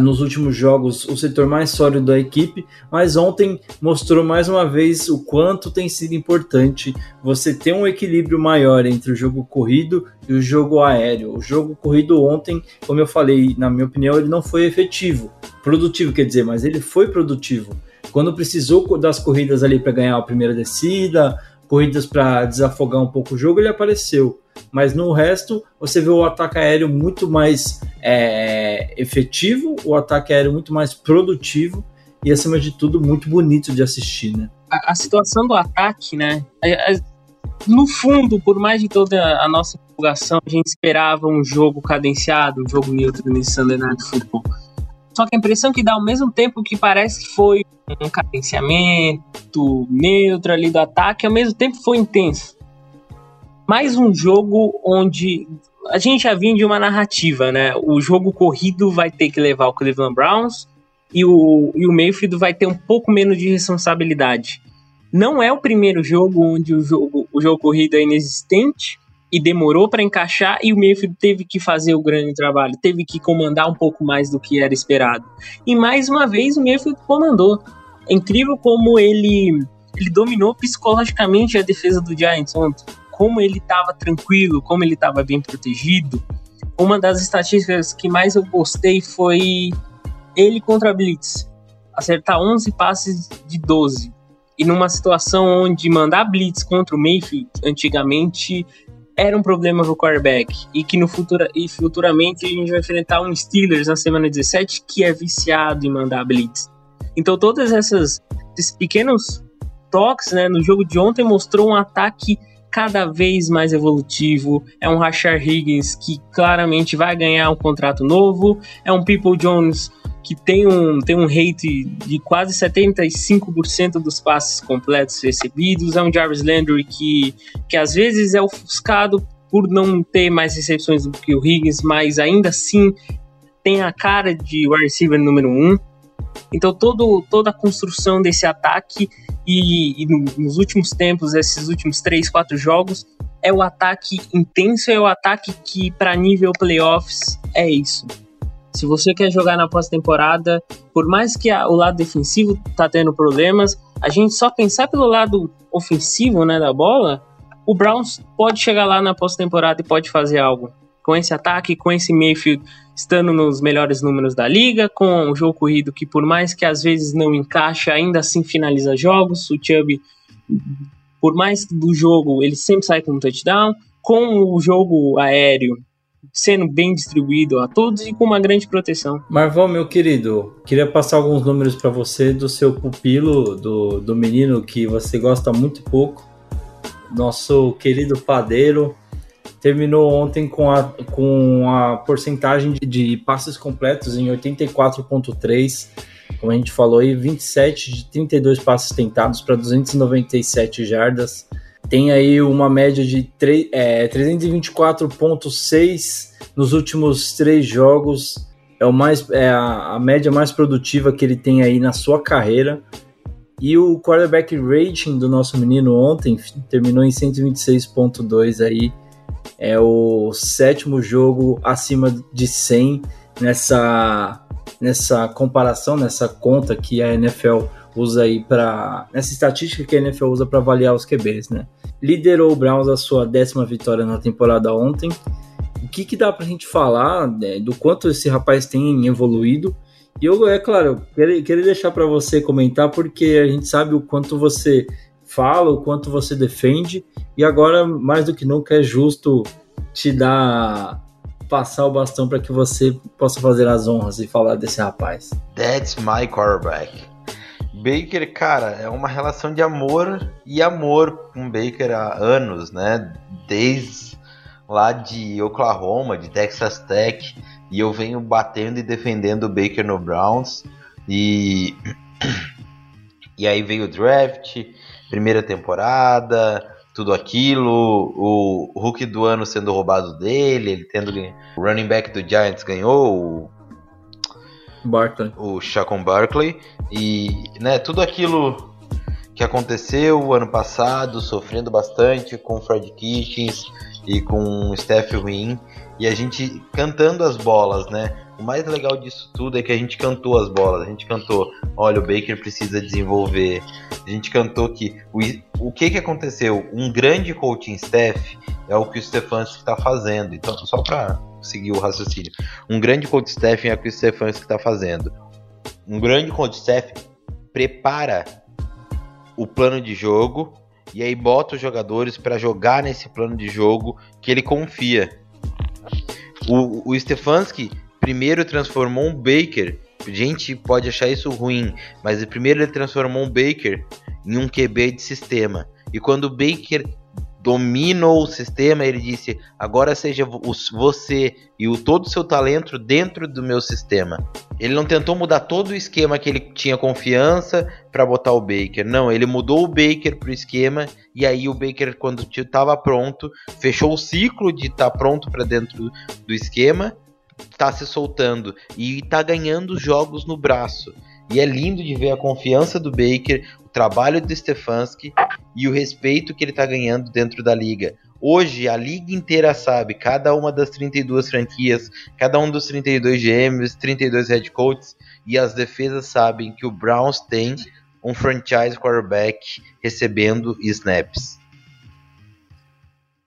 nos últimos jogos o setor mais sólido da equipe, mas ontem mostrou mais uma vez o quanto tem sido importante você ter um equilíbrio maior entre o jogo corrido e o jogo aéreo. O jogo corrido ontem, como eu falei, na minha opinião, ele não foi efetivo, produtivo quer dizer, mas ele foi produtivo. Quando precisou das corridas ali para ganhar a primeira descida, corridas para desafogar um pouco o jogo, ele apareceu. Mas no resto, você vê o ataque aéreo muito mais é, efetivo, o ataque aéreo muito mais produtivo e, acima de tudo, muito bonito de assistir, né? A, a situação do ataque, né? É, é, no fundo, por mais de toda a nossa empolgação, a gente esperava um jogo cadenciado, um jogo neutro nesse Sunday Night Football. Só que a impressão que dá ao mesmo tempo que parece que foi um cadenciamento neutro ali do ataque, ao mesmo tempo foi intenso. Mais um jogo onde a gente já vinha de uma narrativa, né? O jogo corrido vai ter que levar o Cleveland Browns e o, e o Mayfield vai ter um pouco menos de responsabilidade. Não é o primeiro jogo onde o jogo, o jogo corrido é inexistente, e demorou para encaixar e o Mayfield teve que fazer o grande trabalho, teve que comandar um pouco mais do que era esperado. E mais uma vez o Mayfield comandou. É incrível como ele ele dominou psicologicamente a defesa do Giants ontem. Como ele estava tranquilo, como ele estava bem protegido. Uma das estatísticas que mais eu gostei foi ele contra a Blitz. Acertar 11 passes de 12. E numa situação onde mandar Blitz contra o Mayfield antigamente era um problema pro quarterback e que no futuro e futuramente a gente vai enfrentar um Steelers na semana 17 que é viciado em mandar blitz. Então todas essas esses pequenos toques, né, no jogo de ontem mostrou um ataque cada vez mais evolutivo. É um Rashard Higgins que claramente vai ganhar um contrato novo, é um People Jones que tem um, tem um rate de quase 75% dos passes completos recebidos. É um Jarvis Landry que, que às vezes é ofuscado por não ter mais recepções do que o Higgins, mas ainda assim tem a cara de wide receiver número 1. Um. Então todo, toda a construção desse ataque e, e nos últimos tempos, esses últimos 3, 4 jogos, é o ataque intenso, é o ataque que para nível playoffs é isso se você quer jogar na pós-temporada, por mais que a, o lado defensivo tá tendo problemas, a gente só pensar pelo lado ofensivo, né, da bola, o Browns pode chegar lá na pós-temporada e pode fazer algo. Com esse ataque, com esse Mayfield estando nos melhores números da liga, com o jogo corrido que por mais que às vezes não encaixa, ainda assim finaliza jogos, o Chubb, por mais do jogo ele sempre sai com um touchdown, com o jogo aéreo sendo bem distribuído a todos e com uma grande proteção. Marvão, meu querido, queria passar alguns números para você do seu pupilo, do, do menino que você gosta muito pouco. nosso querido padeiro, terminou ontem com a, com a porcentagem de, de passes completos em 84,3. Como a gente falou aí, 27 de 32 passes tentados para 297 jardas. Tem aí uma média de é, 324,6 nos últimos três jogos. É, o mais, é a, a média mais produtiva que ele tem aí na sua carreira. E o quarterback rating do nosso menino ontem terminou em 126.2 aí. É o sétimo jogo acima de 100 nessa nessa comparação, nessa conta que a NFL usa aí para nessa estatística que a NFL usa para avaliar os QBs, né? Liderou o Browns a sua décima vitória na temporada ontem. O que, que dá para a gente falar né, do quanto esse rapaz tem evoluído? E eu, é claro, queria, queria deixar para você comentar, porque a gente sabe o quanto você fala, o quanto você defende, e agora, mais do que nunca, é justo te dar passar o bastão para que você possa fazer as honras e falar desse rapaz. That's my quarterback. Baker, cara, é uma relação de amor e amor com Baker há anos, né? Desde lá de Oklahoma, de Texas Tech, e eu venho batendo e defendendo o Baker no Browns. E e aí veio o draft, primeira temporada, tudo aquilo, o, o Hulk do ano sendo roubado dele, ele tendo o running back do Giants ganhou, o Barkley. O Chacon Barkley e, né, tudo aquilo que aconteceu ano passado, sofrendo bastante com o Fred Kitchens e com o Steph ruim e a gente cantando as bolas, né? O mais legal disso tudo é que a gente cantou as bolas. A gente cantou, olha, o Baker precisa desenvolver. A gente cantou que o, o que que aconteceu? Um grande coaching staff é o que o Stefanski está fazendo. Então, só para seguir o raciocínio, um grande coaching staff é o que o Stefanski está fazendo. Um grande coaching staff prepara o plano de jogo e aí bota os jogadores para jogar nesse plano de jogo que ele confia. O, o Stefanski primeiro transformou um Baker. Gente pode achar isso ruim, mas primeiro ele transformou um Baker em um QB de sistema. E quando o Baker dominou o sistema, ele disse: agora seja você e o todo o seu talento dentro do meu sistema. Ele não tentou mudar todo o esquema que ele tinha confiança para botar o Baker. Não, ele mudou o Baker pro esquema e aí o Baker quando estava pronto, fechou o ciclo de estar tá pronto para dentro do esquema tá se soltando e tá ganhando jogos no braço. E é lindo de ver a confiança do Baker, o trabalho do Stefanski e o respeito que ele tá ganhando dentro da liga. Hoje a liga inteira sabe, cada uma das 32 franquias, cada um dos 32 GMs, 32 head coaches e as defesas sabem que o Browns tem um franchise quarterback recebendo snaps.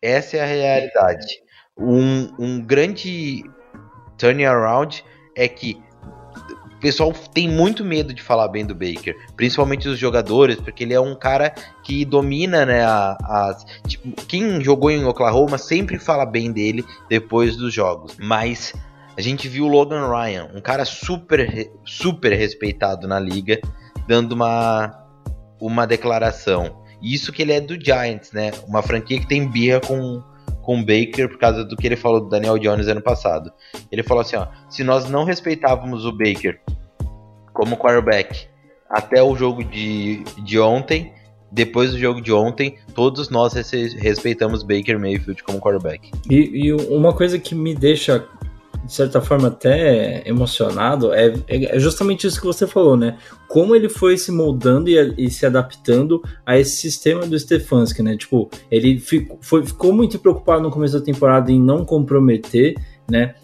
Essa é a realidade. Um, um grande turnaround é que o pessoal tem muito medo de falar bem do Baker, principalmente os jogadores, porque ele é um cara que domina, né, tipo, quem jogou em Oklahoma sempre fala bem dele depois dos jogos, mas a gente viu o Logan Ryan, um cara super super respeitado na liga, dando uma uma declaração. Isso que ele é do Giants, né? Uma franquia que tem birra com com o Baker por causa do que ele falou do Daniel Jones ano passado. Ele falou assim, ó, se nós não respeitávamos o Baker como quarterback até o jogo de, de ontem, depois do jogo de ontem, todos nós respeitamos Baker Mayfield como quarterback. E, e uma coisa que me deixa de certa forma, até emocionado, é, é justamente isso que você falou, né? Como ele foi se moldando e, e se adaptando a esse sistema do Stefanski, né? Tipo, ele ficou, foi, ficou muito preocupado no começo da temporada em não comprometer, né?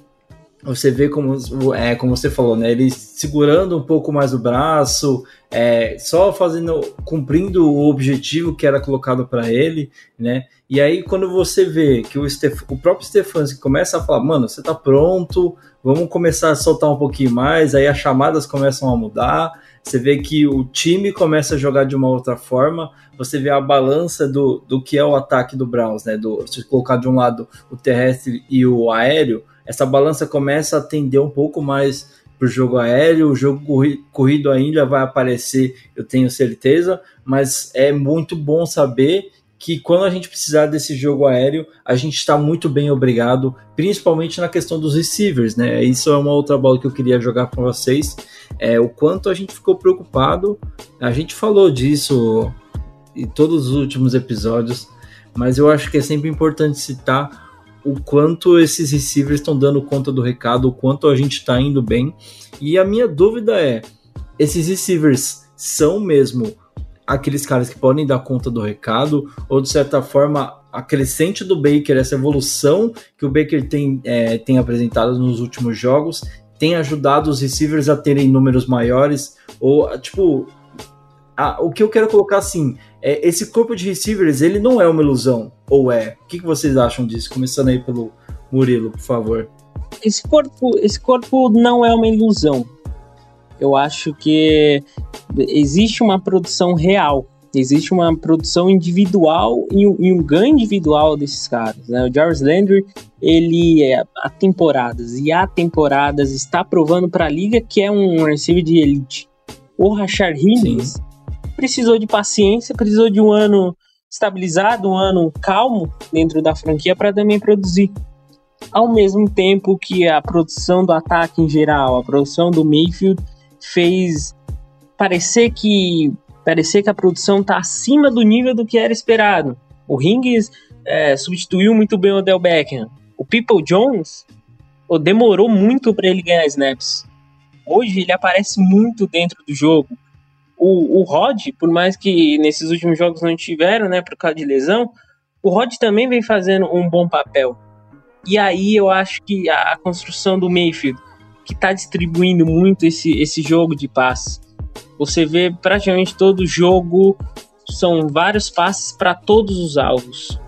Você vê como, é, como você falou, né? Ele segurando um pouco mais o braço, é, só fazendo, cumprindo o objetivo que era colocado para ele, né? E aí quando você vê que o, Stef, o próprio Stefanski começa a falar, mano, você tá pronto, vamos começar a soltar um pouquinho mais, aí as chamadas começam a mudar, você vê que o time começa a jogar de uma outra forma, você vê a balança do, do que é o ataque do Browns, né? Do, se colocar de um lado o terrestre e o aéreo, essa balança começa a tender um pouco mais para o jogo aéreo, o jogo corrido ainda vai aparecer, eu tenho certeza, mas é muito bom saber que quando a gente precisar desse jogo aéreo, a gente está muito bem obrigado, principalmente na questão dos receivers, né? Isso é uma outra bola que eu queria jogar para vocês. É o quanto a gente ficou preocupado. A gente falou disso em todos os últimos episódios, mas eu acho que é sempre importante citar o quanto esses receivers estão dando conta do recado, o quanto a gente está indo bem. E a minha dúvida é: esses receivers são mesmo aqueles caras que podem dar conta do recado, ou de certa forma a crescente do Baker, essa evolução que o Baker tem, é, tem apresentado nos últimos jogos, tem ajudado os receivers a terem números maiores, ou tipo, a, o que eu quero colocar assim, é, esse corpo de receivers, ele não é uma ilusão, ou é? O que, que vocês acham disso? Começando aí pelo Murilo, por favor. Esse corpo, esse corpo não é uma ilusão. Eu acho que existe uma produção real, existe uma produção individual e um, e um ganho individual desses caras. Né? O Jarvis Landry, ele é, há temporadas e há temporadas está provando para a liga que é um receiver de elite. O Rashard Higgins Sim. Precisou de paciência, precisou de um ano estabilizado, um ano calmo dentro da franquia para também produzir. Ao mesmo tempo que a produção do ataque em geral, a produção do Mayfield fez parecer que parecer que a produção está acima do nível do que era esperado. O Rings é, substituiu muito bem o Del Beckham. O People Jones demorou muito para ele ganhar snaps. Hoje ele aparece muito dentro do jogo. O, o Rod, por mais que nesses últimos jogos não tiveram, né, por causa de lesão, o Rod também vem fazendo um bom papel. E aí eu acho que a, a construção do Mayfield que está distribuindo muito esse, esse jogo de passes. Você vê praticamente todo jogo são vários passes para todos os alvos.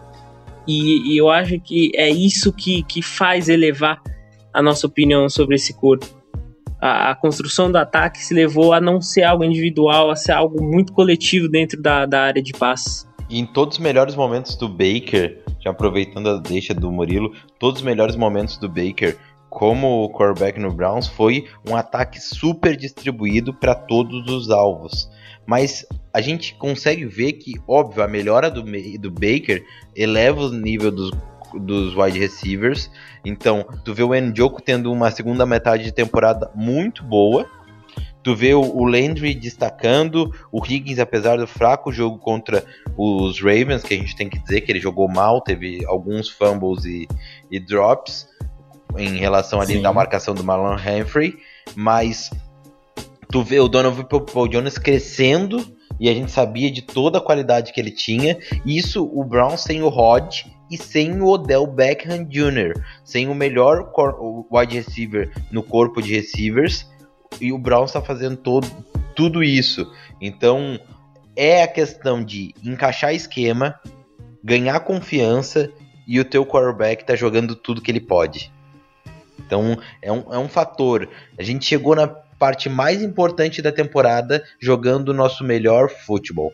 E, e, eu acho que é isso que, que faz elevar a nossa opinião sobre esse corpo. A, a, construção do ataque se levou a não ser algo individual, a ser algo muito coletivo dentro da, da área de passe. E em todos os melhores momentos do Baker, já aproveitando a deixa do Murilo, todos os melhores momentos do Baker, como o quarterback no Browns, foi um ataque super distribuído para todos os alvos. Mas a gente consegue ver que, óbvio, a melhora do, do Baker eleva o nível dos, dos wide receivers. Então, tu vê o Njoku tendo uma segunda metade de temporada muito boa. Tu vê o, Landry destacando, o Higgins, apesar do fraco jogo contra os Ravens, que a gente tem que dizer que ele jogou mal, teve alguns fumbles e, e drops em relação ali Sim. da marcação do Marlon Humphrey, mas tu vê o Donovan Paul Jones crescendo e a gente sabia de toda a qualidade que ele tinha. Isso o Browns sem o Rod e sem o Odell Beckham Jr., sem o melhor wide receiver no corpo de receivers, e o Browns está fazendo todo, tudo isso. Então é a questão de encaixar esquema, ganhar confiança e o teu quarterback tá jogando tudo que ele pode. Então é um, é um fator. A gente chegou na parte mais importante da temporada jogando o nosso melhor futebol.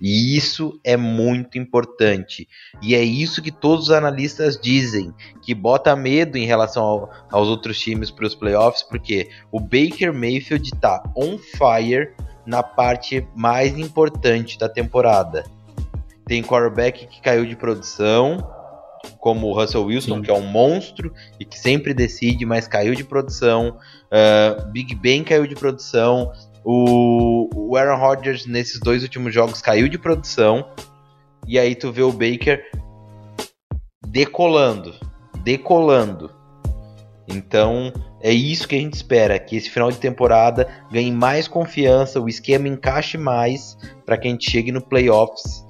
E isso é muito importante. E é isso que todos os analistas dizem, que bota medo em relação ao, aos outros times para os playoffs, porque o Baker Mayfield está on fire na parte mais importante da temporada. Tem quarterback que caiu de produção, como o Russell Wilson, Sim. que é um monstro e que sempre decide, mas caiu de produção. Uh, Big Ben caiu de produção. O, o Aaron Rodgers, nesses dois últimos jogos, caiu de produção. E aí tu vê o Baker decolando. Decolando. Então, é isso que a gente espera, que esse final de temporada ganhe mais confiança, o esquema encaixe mais para que a gente chegue no playoffs,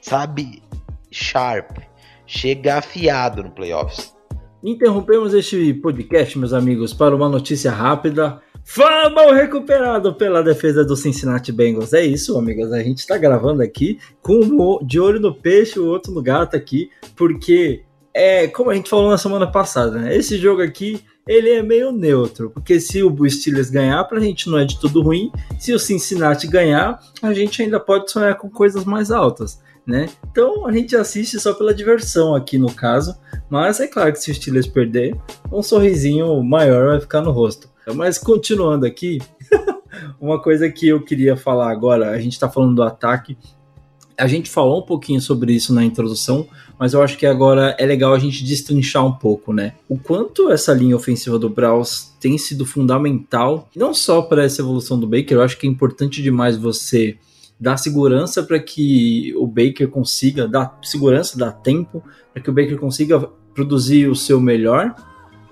sabe, sharp, chega afiado no playoffs. Interrompemos este podcast, meus amigos, para uma notícia rápida. Fumble recuperado pela defesa do Cincinnati Bengals. É isso, amigos. A gente está gravando aqui com de olho no peixe, o outro no gato aqui, porque é como a gente falou na semana passada, né? Esse jogo aqui ele é meio neutro, porque se o Steelers ganhar, pra gente não é de tudo ruim. Se o Cincinnati ganhar, a gente ainda pode sonhar com coisas mais altas né? Então a gente assiste só pela diversão aqui no caso, mas é claro que se o Steelers perder, um sorrisinho maior vai ficar no rosto. Mas continuando aqui, uma coisa que eu queria falar agora, a gente tá falando do ataque, A gente falou um pouquinho sobre isso na introdução, mas eu acho que agora é legal a gente destrinchar um pouco, né? O quanto essa linha ofensiva do Browns tem sido fundamental, não só para essa evolução do Baker, eu acho que é importante demais você dar segurança para que o Baker consiga, dar segurança, dar tempo para que o Baker consiga produzir o seu melhor,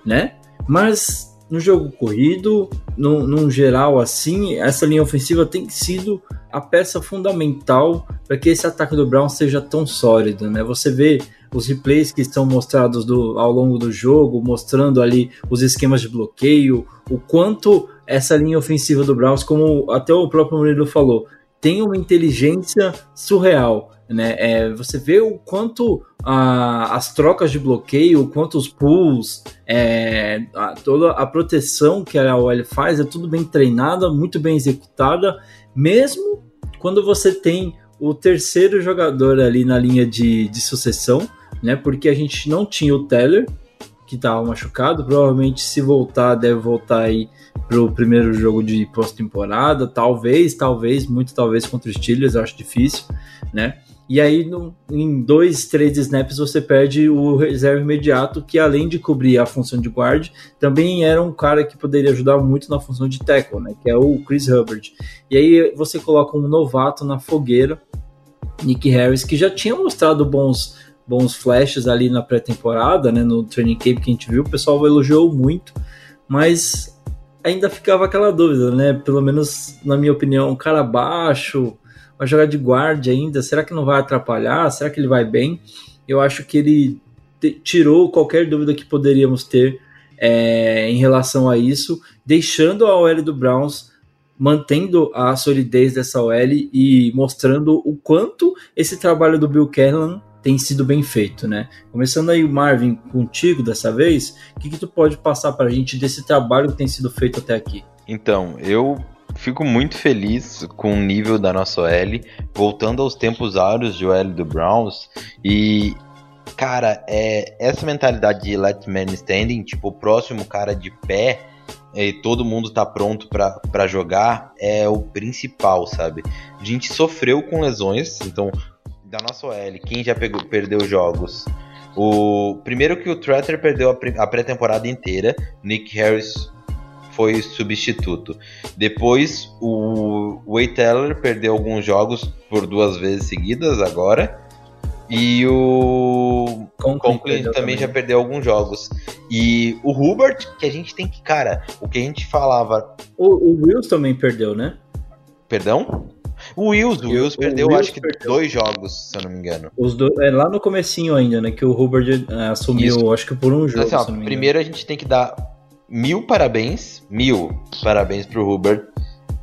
né? Mas no jogo corrido, no, num geral assim, essa linha ofensiva tem sido a peça fundamental para que esse ataque do Brown seja tão sólido, né? Você vê os replays que estão mostrados do, ao longo do jogo, mostrando ali os esquemas de bloqueio, o quanto essa linha ofensiva do Browns, como até o próprio Murilo falou, tem uma inteligência surreal. Né? É, você vê o quanto a, as trocas de bloqueio, o quanto os pulls, é, a, toda a proteção que a OL faz é tudo bem treinada, muito bem executada, mesmo quando você tem o terceiro jogador ali na linha de, de sucessão, né? Porque a gente não tinha o Teller, que estava machucado, provavelmente se voltar, deve voltar aí para o primeiro jogo de pós-temporada, talvez, talvez, muito talvez contra os Steelers, acho difícil, né? E aí, no, em dois, três snaps, você perde o reserva imediato, que além de cobrir a função de guard, também era um cara que poderia ajudar muito na função de tackle, né? Que é o Chris Hubbard. E aí você coloca um novato na fogueira, Nick Harris, que já tinha mostrado bons, bons flashes ali na pré-temporada, né? No training camp que a gente viu, o pessoal elogiou muito, mas ainda ficava aquela dúvida, né? Pelo menos na minha opinião, um cara baixo vai jogar de guarda ainda, será que não vai atrapalhar? Será que ele vai bem? Eu acho que ele tirou qualquer dúvida que poderíamos ter é, em relação a isso, deixando a OL do Browns mantendo a solidez dessa OL e mostrando o quanto esse trabalho do Bill Callahan tem sido bem feito, né? Começando aí, Marvin, contigo dessa vez, o que, que tu pode passar para a gente desse trabalho que tem sido feito até aqui? Então, eu fico muito feliz com o nível da nossa OL, voltando aos tempos áureos de OL do Browns. E, cara, é, essa mentalidade de let man standing, tipo, o próximo cara de pé, e todo mundo tá pronto para jogar, é o principal, sabe? A gente sofreu com lesões, então, da nossa OL, quem já pegou, perdeu jogos? O primeiro que o Tretter perdeu a pré-temporada inteira, Nick Harris foi substituto. Depois o Wade Teller perdeu alguns jogos por duas vezes seguidas agora. E o Conklin, também, também já perdeu alguns jogos. E o Hubert, que a gente tem que, cara, o que a gente falava. O, o Wills também perdeu, né? Perdão? O Wills, o Wills perdeu, Wills acho que perdeu. dois jogos, se eu não me engano. Os do, é lá no comecinho ainda, né? Que o Hubert é, assumiu, Isso. acho que por um jogo. Assim, ó, primeiro a gente tem que dar mil parabéns, mil parabéns pro Hubert,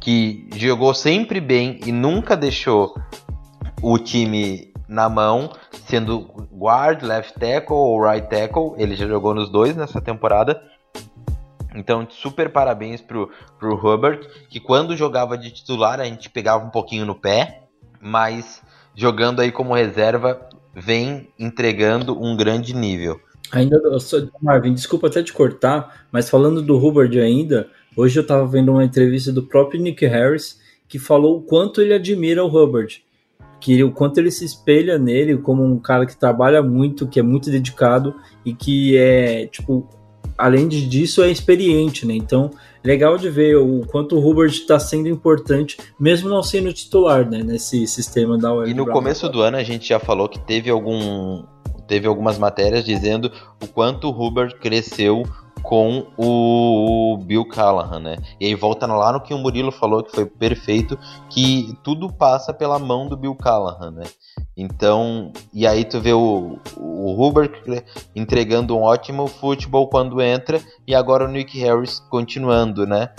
que jogou sempre bem e nunca deixou o time na mão, sendo guard, left tackle ou right tackle. Ele já jogou nos dois nessa temporada. Então, super parabéns pro, pro Hubert, que quando jogava de titular a gente pegava um pouquinho no pé, mas jogando aí como reserva vem entregando um grande nível. Ainda, Marvin, desculpa até te cortar, mas falando do Hubbard ainda, hoje eu estava vendo uma entrevista do próprio Nick Harris que falou o quanto ele admira o Hubbard, que o quanto ele se espelha nele como um cara que trabalha muito, que é muito dedicado e que é, tipo, além disso é experiente, né? Então, legal de ver o quanto o Hubbard está sendo importante, mesmo não sendo titular, né, nesse sistema da UL. E no começo do ano a gente já falou que teve algum teve algumas matérias dizendo o quanto o Hubbard cresceu com o Bill Callahan, né? E aí volta lá no que o Murilo falou, que foi perfeito, que tudo passa pela mão do Bill Callahan, né? Então, e aí tu vê o, o Hubbard entregando um ótimo futebol quando entra, e agora o Nick Harris continuando, né?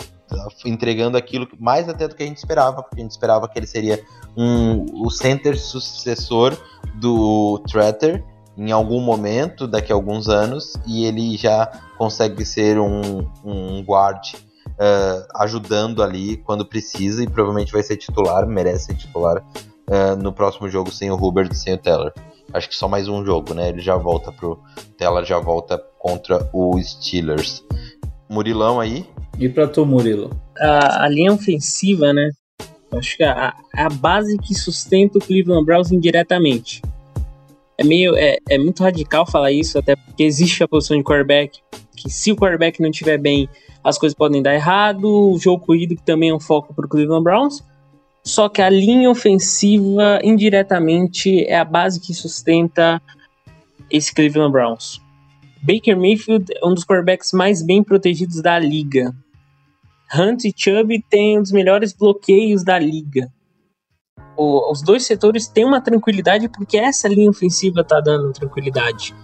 Entregando aquilo mais até do que a gente esperava, porque a gente esperava que ele seria um, o center sucessor do Tretter, em algum momento, daqui a alguns anos, e ele já consegue ser um, um guard uh, ajudando ali quando precisa e provavelmente vai ser titular, merece ser titular uh, no próximo jogo sem o Hubert e sem o Teller. Acho que só mais um jogo, né? Ele já volta pro. Teller já volta contra o Steelers. Murilão aí. E pra tu, Murilo? A, a linha ofensiva, né? Acho que é a, a base que sustenta o Cleveland Browns indiretamente. É meio é, é muito radical falar isso, até porque existe a posição de quarterback, que se o quarterback não estiver bem, as coisas podem dar errado. O jogo corrido que também é um foco para o Cleveland Browns. Só que a linha ofensiva indiretamente é a base que sustenta esse Cleveland Browns. Baker Mayfield é um dos quarterbacks mais bem protegidos da liga. Hunt e Chubb têm um dos melhores bloqueios da liga. O, os dois setores têm uma tranquilidade porque essa linha ofensiva tá dando tranquilidade.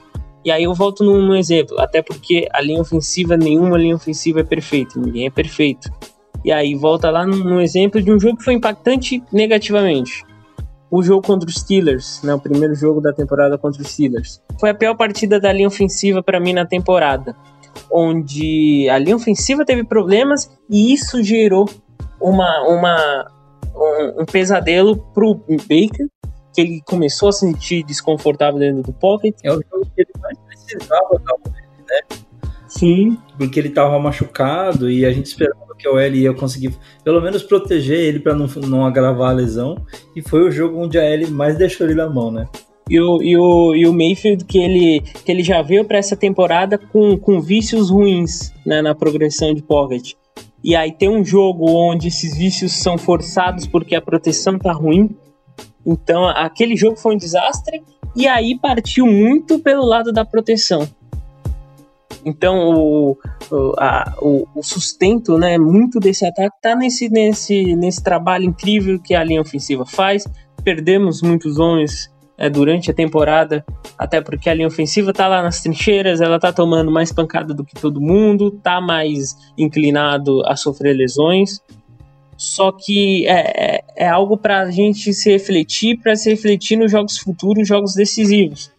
E aí eu volto num, num, exemplo, até porque a linha ofensiva, nenhuma linha ofensiva é perfeita, ninguém é perfeito. E aí volta lá num, exemplo de um jogo que foi impactante negativamente. O jogo contra os Steelers, né, o primeiro jogo da temporada contra os Steelers. Foi a pior partida da linha ofensiva para mim na temporada onde a linha ofensiva teve problemas e isso gerou uma, uma, um, um pesadelo pro Baker, que ele começou a se sentir desconfortável dentro do pocket. É o jogo que ele mais precisava da né? Sim. Porque ele estava machucado e a gente esperava que o L ia conseguir pelo menos proteger ele para não, não agravar a lesão. E foi o jogo onde a L mais deixou ele na mão, né? E o, e o, e o Mayfield, que ele, que ele já veio para essa temporada com, com vícios ruins né, na progressão de pocket. E aí tem um jogo onde esses vícios são forçados porque a proteção tá ruim. Então aquele jogo foi um desastre. E aí partiu muito pelo lado da proteção. Então o, o, a, o, o sustento, né, muito desse ataque tá nesse, nesse, nesse trabalho incrível que a linha ofensiva faz. Perdemos muitos homens é, durante a temporada, até porque a linha ofensiva tá lá nas trincheiras, ela tá tomando mais pancada do que todo mundo, tá mais inclinado a sofrer lesões. Só que é, é, é algo para a gente se refletir, para se refletir nos jogos futuros, jogos decisivos.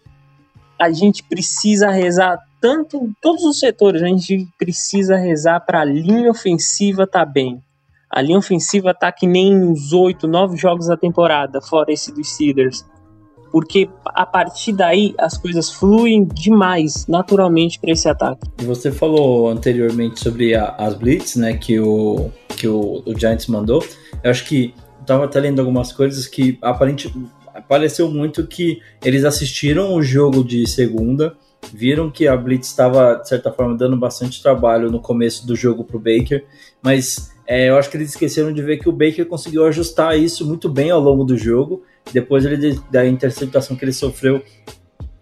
A gente precisa rezar tanto todos os setores, a gente precisa rezar para a linha ofensiva tá bem. A linha ofensiva tá que nem uns oito, nove jogos da temporada, fora esse dos Steelers porque a partir daí as coisas fluem demais, naturalmente, para esse ataque. Você falou anteriormente sobre a, as blitz, né, que o que o, o Giants mandou. Eu acho que estava até lendo algumas coisas que aparentemente pareceu muito que eles assistiram o jogo de segunda, viram que a blitz estava de certa forma dando bastante trabalho no começo do jogo para o Baker, mas é, eu acho que eles esqueceram de ver que o Baker conseguiu ajustar isso muito bem ao longo do jogo. Depois ele, da interceptação que ele sofreu,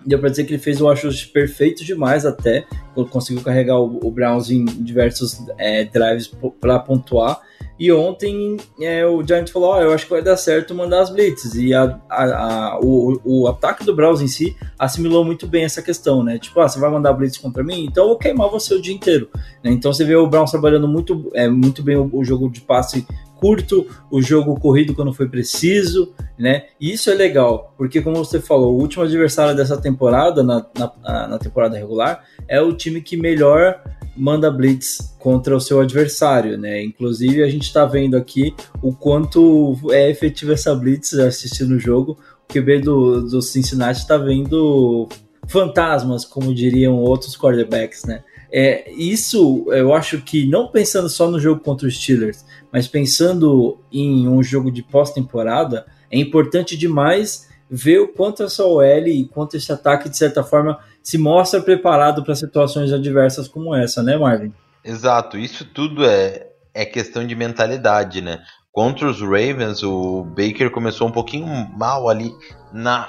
deu para dizer que ele fez um ajuste perfeito demais até. Conseguiu carregar o, o Browns em diversos é, drives para pontuar. E ontem é, o Giants falou: oh, eu acho que vai dar certo mandar as blitzes. E a, a, a, o, o ataque do Browns em si assimilou muito bem essa questão, né? Tipo, ah, você vai mandar blitz contra mim? Então eu vou queimar você o dia inteiro. Né? Então você vê o Browns trabalhando muito, é, muito bem o, o jogo de passe curto, o jogo corrido quando foi preciso, né? E isso é legal, porque como você falou, o último adversário dessa temporada, na, na, na temporada regular, é o time que melhor manda blitz contra o seu adversário, né? Inclusive a gente está vendo aqui o quanto é efetiva essa blitz assistindo o jogo. O QB do, do Cincinnati está vendo fantasmas, como diriam outros quarterbacks, né? É, isso eu acho que não pensando só no jogo contra os Steelers, mas pensando em um jogo de pós-temporada, é importante demais ver o quanto essa OL e quanto esse ataque, de certa forma, se mostra preparado para situações adversas como essa, né, Marvin? Exato, isso tudo é, é questão de mentalidade, né? Contra os Ravens, o Baker começou um pouquinho mal ali na,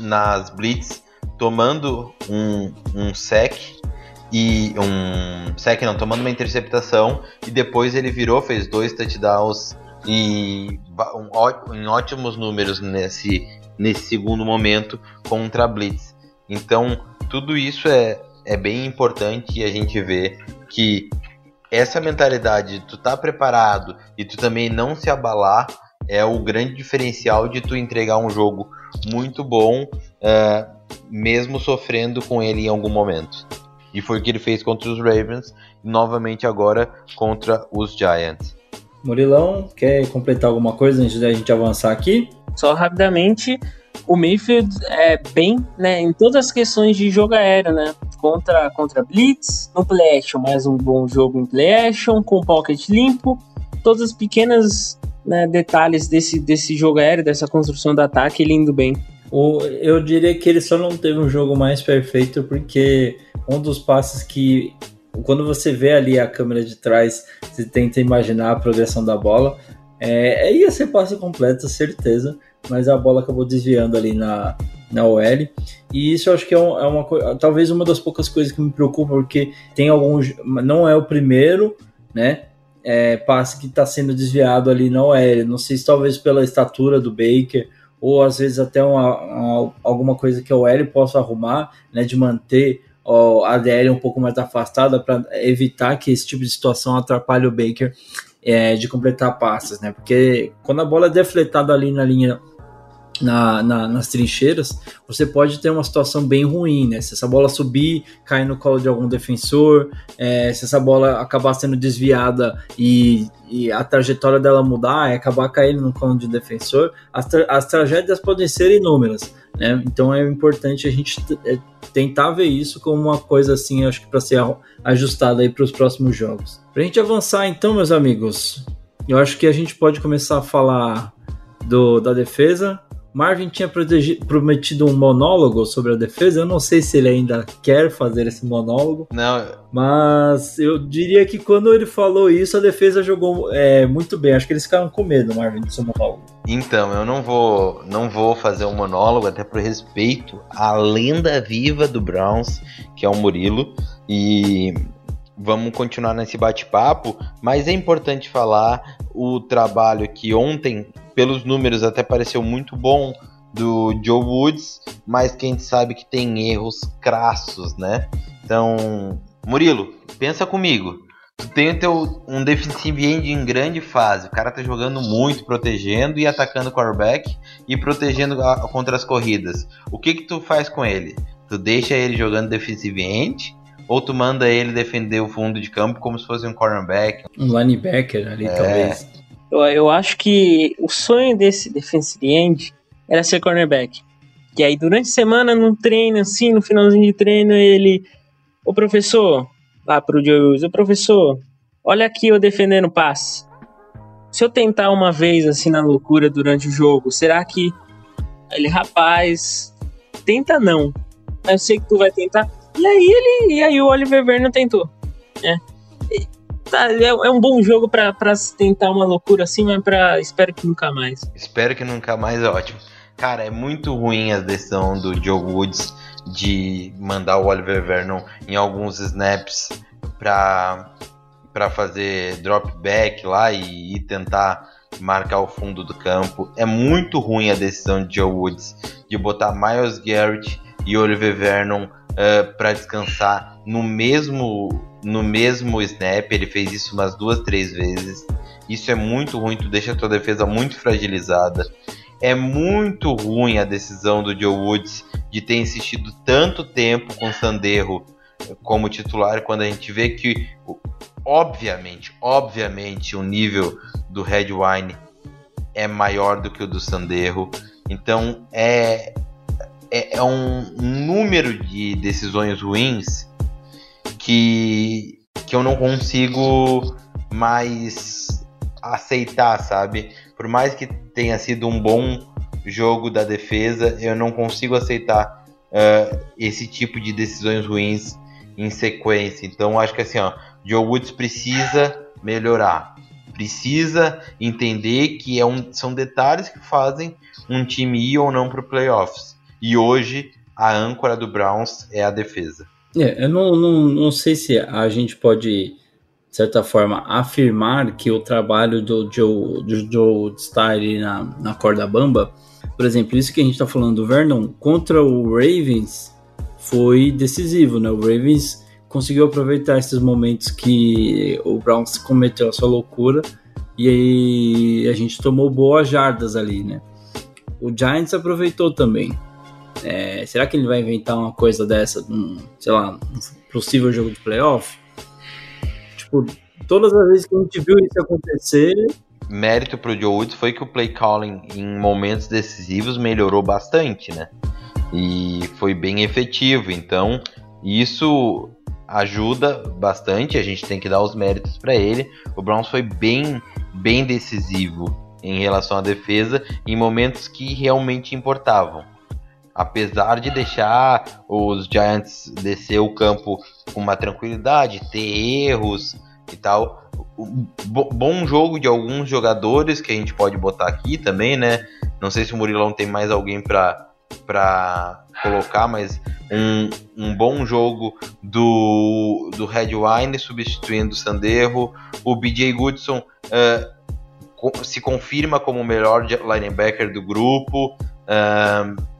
nas blitz, tomando um, um sec e um sec não, tomando uma interceptação e depois ele virou, fez dois touchdowns e um, em ótimos números nesse, nesse segundo momento contra a blitz. Então, tudo isso é, é bem importante e a gente vê que essa mentalidade de tu tá preparado e tu também não se abalar é o grande diferencial de tu entregar um jogo muito bom, é, mesmo sofrendo com ele em algum momento. E foi o que ele fez contra os Ravens e novamente agora contra os Giants. Murilão, quer completar alguma coisa antes da gente avançar aqui? Só rapidamente, o Mayfield é bem, né, em todas as questões de jogo aéreo, né, contra, contra Blitz, no play action, mais um bom jogo em play action, com pocket limpo, todas as pequenas né, detalhes desse, desse jogo aéreo, dessa construção do ataque, ele indo bem. O, eu diria que ele só não teve um jogo mais perfeito porque um dos passes que quando você vê ali a câmera de trás, você tenta imaginar a progressão da bola. É, ia ser passe completo, certeza, mas a bola acabou desviando ali na, na OL. E isso eu acho que é, um, é uma talvez uma das poucas coisas que me preocupa, porque tem alguns. Não é o primeiro, né? É, passe que está sendo desviado ali na OL. Não sei se talvez pela estatura do Baker, ou às vezes até uma, uma, alguma coisa que a OL possa arrumar, né? De manter a DL um pouco mais afastada para evitar que esse tipo de situação atrapalhe o Baker é, de completar passes, né? Porque quando a bola é defletada ali na linha na, na, nas trincheiras, você pode ter uma situação bem ruim, né? Se essa bola subir, cair no colo de algum defensor, é, se essa bola acabar sendo desviada e, e, a trajetória dela mudar e acabar caindo no colo de defensor, as, tra as tragédias podem ser inúmeras, né? Então é importante a gente é, tentar ver isso como uma coisa assim, acho que para ser ajustada aí para os próximos jogos. Para a gente avançar então, meus amigos, eu acho que a gente pode começar a falar do, da defesa Marvin tinha prometido um monólogo sobre a defesa. Eu não sei se ele ainda quer fazer esse monólogo. Não. Mas eu diria que quando ele falou isso, a defesa jogou é, muito bem. Acho que eles ficaram com medo, Marvin, do seu monólogo. Então, eu não vou, não vou fazer um monólogo, até por respeito à lenda viva do Browns, que é o Murilo. E vamos continuar nesse bate-papo, mas é importante falar o trabalho que ontem pelos números até pareceu muito bom do Joe Woods, mas quem sabe que tem erros crassos, né? Então, Murilo, pensa comigo. Tu tem o teu, um defensive end em grande fase. O cara tá jogando muito, protegendo e atacando o quarterback e protegendo a, contra as corridas. O que que tu faz com ele? Tu deixa ele jogando defensive end ou tu manda ele defender o fundo de campo como se fosse um cornerback? Um linebacker ali, é. talvez. Eu, eu acho que o sonho desse defensive end era ser cornerback. E aí, durante a semana, no treino, assim, no finalzinho de treino, ele. Ô professor, lá pro Joe o professor, olha aqui eu defendendo passe. Se eu tentar uma vez, assim, na loucura durante o jogo, será que. Ele, rapaz, tenta não. Eu sei que tu vai tentar. E aí ele. E aí o Oliver Vernon tentou. Né? Tá, é, é, um bom jogo pra, pra tentar uma loucura assim, mas pra, espero que nunca mais. Espero que nunca mais é ótimo. Cara, é muito ruim a decisão do Joe Woods de mandar o Oliver Vernon em alguns snaps pra, pra fazer drop back lá e, e tentar marcar o fundo do campo. É muito ruim a decisão de Joe Woods de botar Miles Garrett e Oliver Vernon uh, para descansar no mesmo no mesmo snap, ele fez isso umas duas, três vezes. Isso é muito ruim, tu deixa a tua defesa muito fragilizada. É muito ruim a decisão do Joe Woods de ter insistido tanto tempo com o Sanderro como titular, quando a gente vê que, obviamente, obviamente, o nível do Red Wine é maior do que o do Sanderro. Então é, é, é um, um número de decisões ruins que, que eu não consigo mais aceitar, sabe? Por mais que tenha sido um bom jogo da defesa, eu não consigo aceitar uh, esse tipo de decisões ruins em sequência. Então acho que assim, ó, Joe Woods precisa melhorar, precisa entender que é um, são detalhes que fazem um time ir ou não para o playoffs. E hoje a âncora do Browns é a defesa. É, eu não, não, não sei se a gente pode, de certa forma, afirmar que o trabalho do Joe, do Joe ali na, na corda bamba. Por exemplo, isso que a gente está falando do Vernon contra o Ravens foi decisivo, né? O Ravens conseguiu aproveitar esses momentos que o Browns cometeu a sua loucura e aí a gente tomou boas jardas ali, né? O Giants aproveitou também. É, será que ele vai inventar uma coisa dessa, um, sei lá, um possível jogo de playoff? Tipo, todas as vezes que a gente viu isso acontecer. Mérito pro Joe Woods foi que o play calling em momentos decisivos melhorou bastante, né? E foi bem efetivo. Então, isso ajuda bastante. A gente tem que dar os méritos para ele. O Browns foi bem, bem decisivo em relação à defesa em momentos que realmente importavam. Apesar de deixar os Giants descer o campo com uma tranquilidade, ter erros e tal. Bom jogo de alguns jogadores que a gente pode botar aqui também, né? Não sei se o Murilão tem mais alguém para para colocar, mas um, um bom jogo do, do Red Wine substituindo o Sanderro. O BJ Goodson uh, se confirma como o melhor linebacker do grupo. Uh,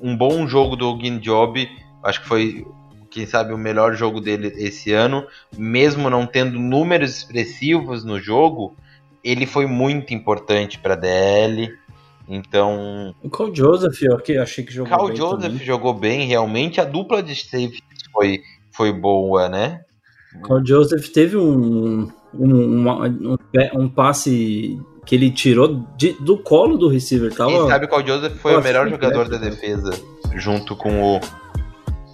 um bom jogo do Ogin Job, acho que foi, quem sabe, o melhor jogo dele esse ano. Mesmo não tendo números expressivos no jogo, ele foi muito importante para a DL. Então. O Carl Joseph, eu que achei que jogou Carl bem. Joseph também. jogou bem, realmente. A dupla de safety foi, foi boa, né? Carl Joseph teve um, um, uma- um, um passe que ele tirou de- do colo do receiver. Tava, Quem sabe qual Joseph foi Pô, o melhor completo, jogador da né? defesa, junto com o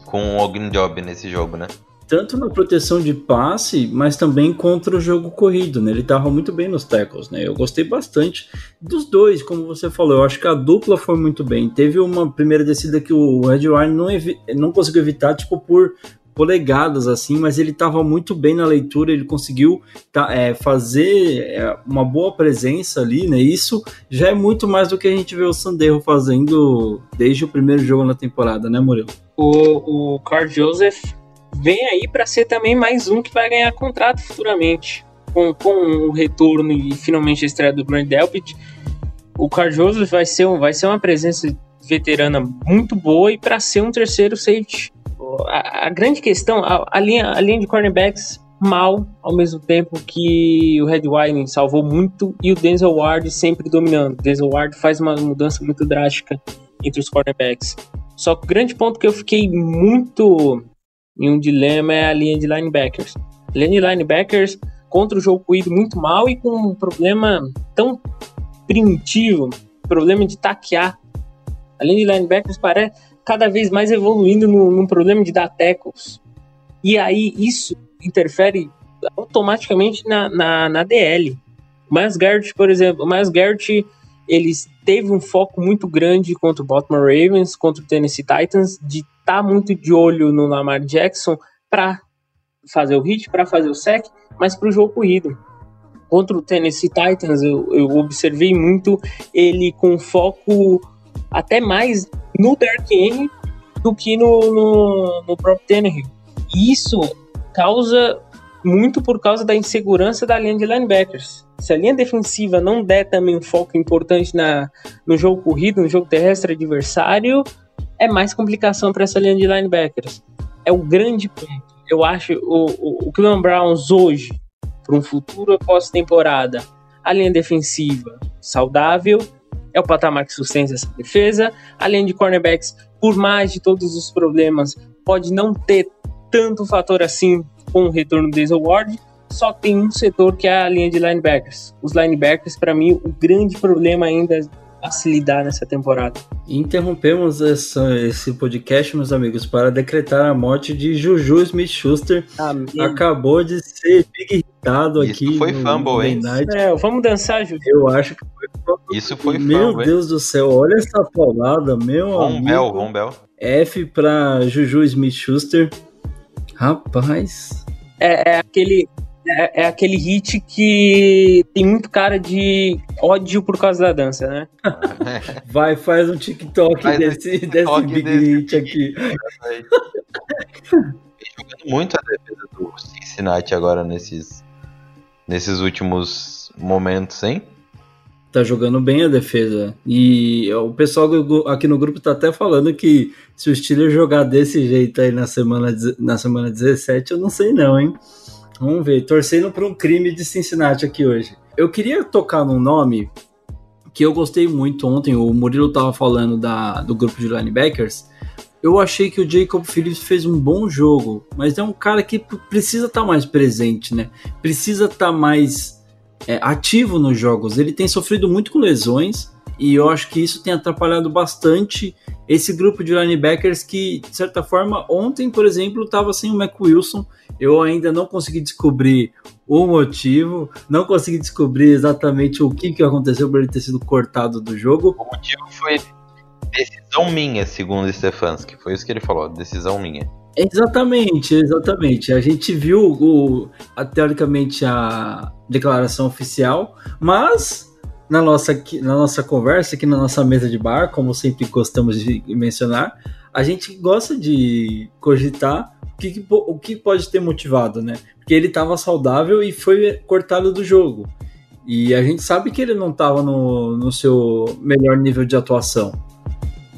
com o Ogin Job nesse jogo, né? tanto na proteção de passe, mas também contra o jogo corrido, né? Ele tava muito bem nos tackles, né? Eu gostei bastante dos dois, como você falou. Eu acho que a dupla foi muito bem. Teve uma primeira descida que o Red Wine não, não conseguiu evitar, tipo, por polegadas, assim, mas ele tava muito bem na leitura, ele conseguiu tá, é, fazer é, uma boa presença ali, né? Isso já é muito mais do que a gente vê o Sanderro fazendo desde o primeiro jogo na temporada, né, Murilo? O, o Carl Joseph vem aí para ser também mais um que vai ganhar contrato futuramente. Com, com o retorno e finalmente a estreia do Brand Delpit, o Carl Joseph vai ser, um, vai ser uma presença veterana muito boa e para ser um terceiro safety. A, a grande questão, a, a linha, a linha de cornerbacks mal, ao mesmo tempo que o Red Wine salvou muito e o Denzel Ward sempre dominando. O Denzel Ward faz uma mudança muito drástica entre os cornerbacks. Só que o grande ponto que eu fiquei muito em um dilema é a linha de linebackers. A linha de linebackers contra o jogo corrido muito mal e com um problema tão primitivo, problema de taquear. A linha de linebackers parece cada vez mais evoluindo no, problema de dar tackles. E aí isso interfere automaticamente na, na, na DL. Miles Garrett, por exemplo, Miles Garrett ele teve um foco muito grande contra o Baltimore Ravens, contra o Tennessee Titans, de estar muito de olho no Lamar Jackson para fazer o hit, para fazer o sec, mas para o jogo corrido. Contra o Tennessee Titans, eu, eu observei muito ele com foco até mais no Dark End do que no, no, no próprio Tannehill. E isso causa muito por causa da insegurança da linha de linebackers. Se a linha defensiva não der também um foco importante na, no jogo corrido, no jogo terrestre adversário, é mais complicação para essa linha de linebackers. É o grande ponto. Eu acho o, o, o Cleveland Browns hoje, para um futuro pós-temporada, a linha defensiva saudável, é o patamar que sustenta essa defesa. A linha de cornerbacks, por mais de todos os problemas, pode não ter tanto fator assim com o retorno do Denzel Ward, só tem um setor que é a linha de linebackers. Os linebackers, para mim, o grande problema ainda a se lidar nessa temporada. Interrompemos essa, esse podcast, meus amigos, para decretar a morte de Juju Smith-Schuster. Acabou de ser big hitado Isso aqui foi no fumble, hein? Night. É, vamos dançar, Juju. Eu acho que foi fumble. Isso foi Meu fumble, hein? Deus do céu, olha essa paulada, meu Rombel, amigo. Rombel. F pra Juju Smith-Schuster. Rapaz, É, é aquele. É, é aquele hit que tem muito cara de ódio por causa da dança, né? vai, faz um TikTok Faz um desse, TikTok desse big desse hit aqui. jogando muito a defesa do Cincinnati agora nesses, nesses últimos momentos, hein? Tá jogando bem a defesa. E o pessoal aqui no grupo tá até falando que se o Steelers jogar desse jeito aí na semana, na semana 17, eu não sei não, hein? Vamos ver. Torcendo para um crime de Cincinnati aqui hoje. Eu queria tocar num nome que eu gostei muito ontem. O Murilo tava falando da, do grupo de linebackers. Eu achei que o Jacob Phillips fez um bom jogo, mas é um cara que precisa estar mais presente, né? Precisa estar mais é, ativo nos jogos. Ele tem sofrido muito com lesões. E eu acho que isso tem atrapalhado bastante esse grupo de linebackers que, de certa forma, ontem, por exemplo, estava sem o Mac Wilson. Eu ainda não consegui descobrir o motivo, não consegui descobrir exatamente o que, que aconteceu por ele ter sido cortado do jogo. O motivo foi decisão minha, segundo Stefanski. Foi isso que ele falou, decisão minha. Exatamente, exatamente. A gente viu o, a, teoricamente a declaração oficial, mas na nossa, na nossa conversa, aqui na nossa mesa de bar, como sempre gostamos de mencionar, a gente gosta de cogitar o que, o que pode ter motivado, né? Porque ele estava saudável e foi cortado do jogo. E a gente sabe que ele não estava no, no seu melhor nível de atuação.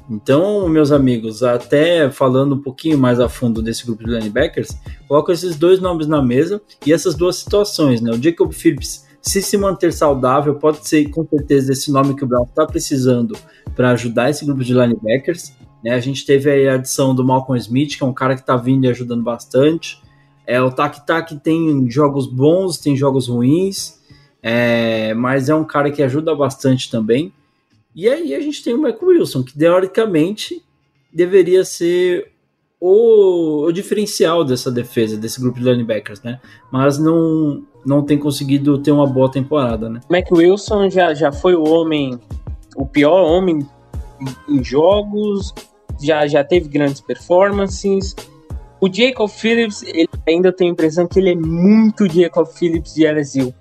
Então, meus amigos, até falando um pouquinho mais a fundo desse grupo de linebackers, coloco esses dois nomes na mesa e essas duas situações, né? O Jacob Phillips, se se manter saudável, pode ser com certeza esse nome que o Brown está precisando para ajudar esse grupo de linebackers. Né? A gente teve a adição do Malcolm Smith, que é um cara que está vindo e ajudando bastante. É, o Tak Tak tem jogos bons, tem jogos ruins, é, mas é um cara que ajuda bastante também. E aí a gente tem o Michael Wilson, que teoricamente deveria ser o, o, diferencial dessa defesa, desse grupo de linebackers, né? Mas não, não tem conseguido ter uma boa temporada, né? Mac Wilson já, já foi o homem, o pior homem em jogos, já, já teve grandes performances. O Jacob Phillips, ele ainda tem a impressão que ele é muito Jacob Phillips de LSU.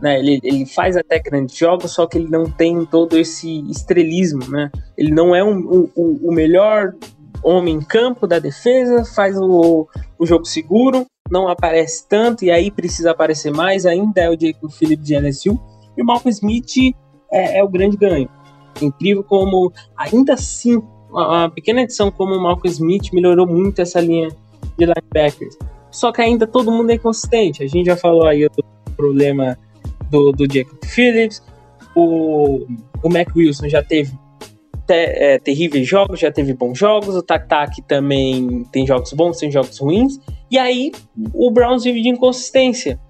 Né? Ele, ele faz até grandes jogos, só que ele não tem todo esse estrelismo, né? Ele não é um, um, o melhor homem em campo da defesa, faz o, o jogo seguro, não aparece tanto e aí precisa aparecer mais, ainda é o Jacob Phillips de LSU. E o Malcolm Smith é, é o grande ganho. Incrível como, ainda assim, uma pequena edição como o Malcolm Smith melhorou muito essa linha de linebackers. Só que ainda todo mundo é inconsistente. A gente já falou aí do problema do, do Jacob Phillips. O, o Mac Wilson já teve te, é, terríveis jogos, já teve bons jogos. O Tak também tem jogos bons, tem jogos ruins. E aí o Browns vive de inconsistência.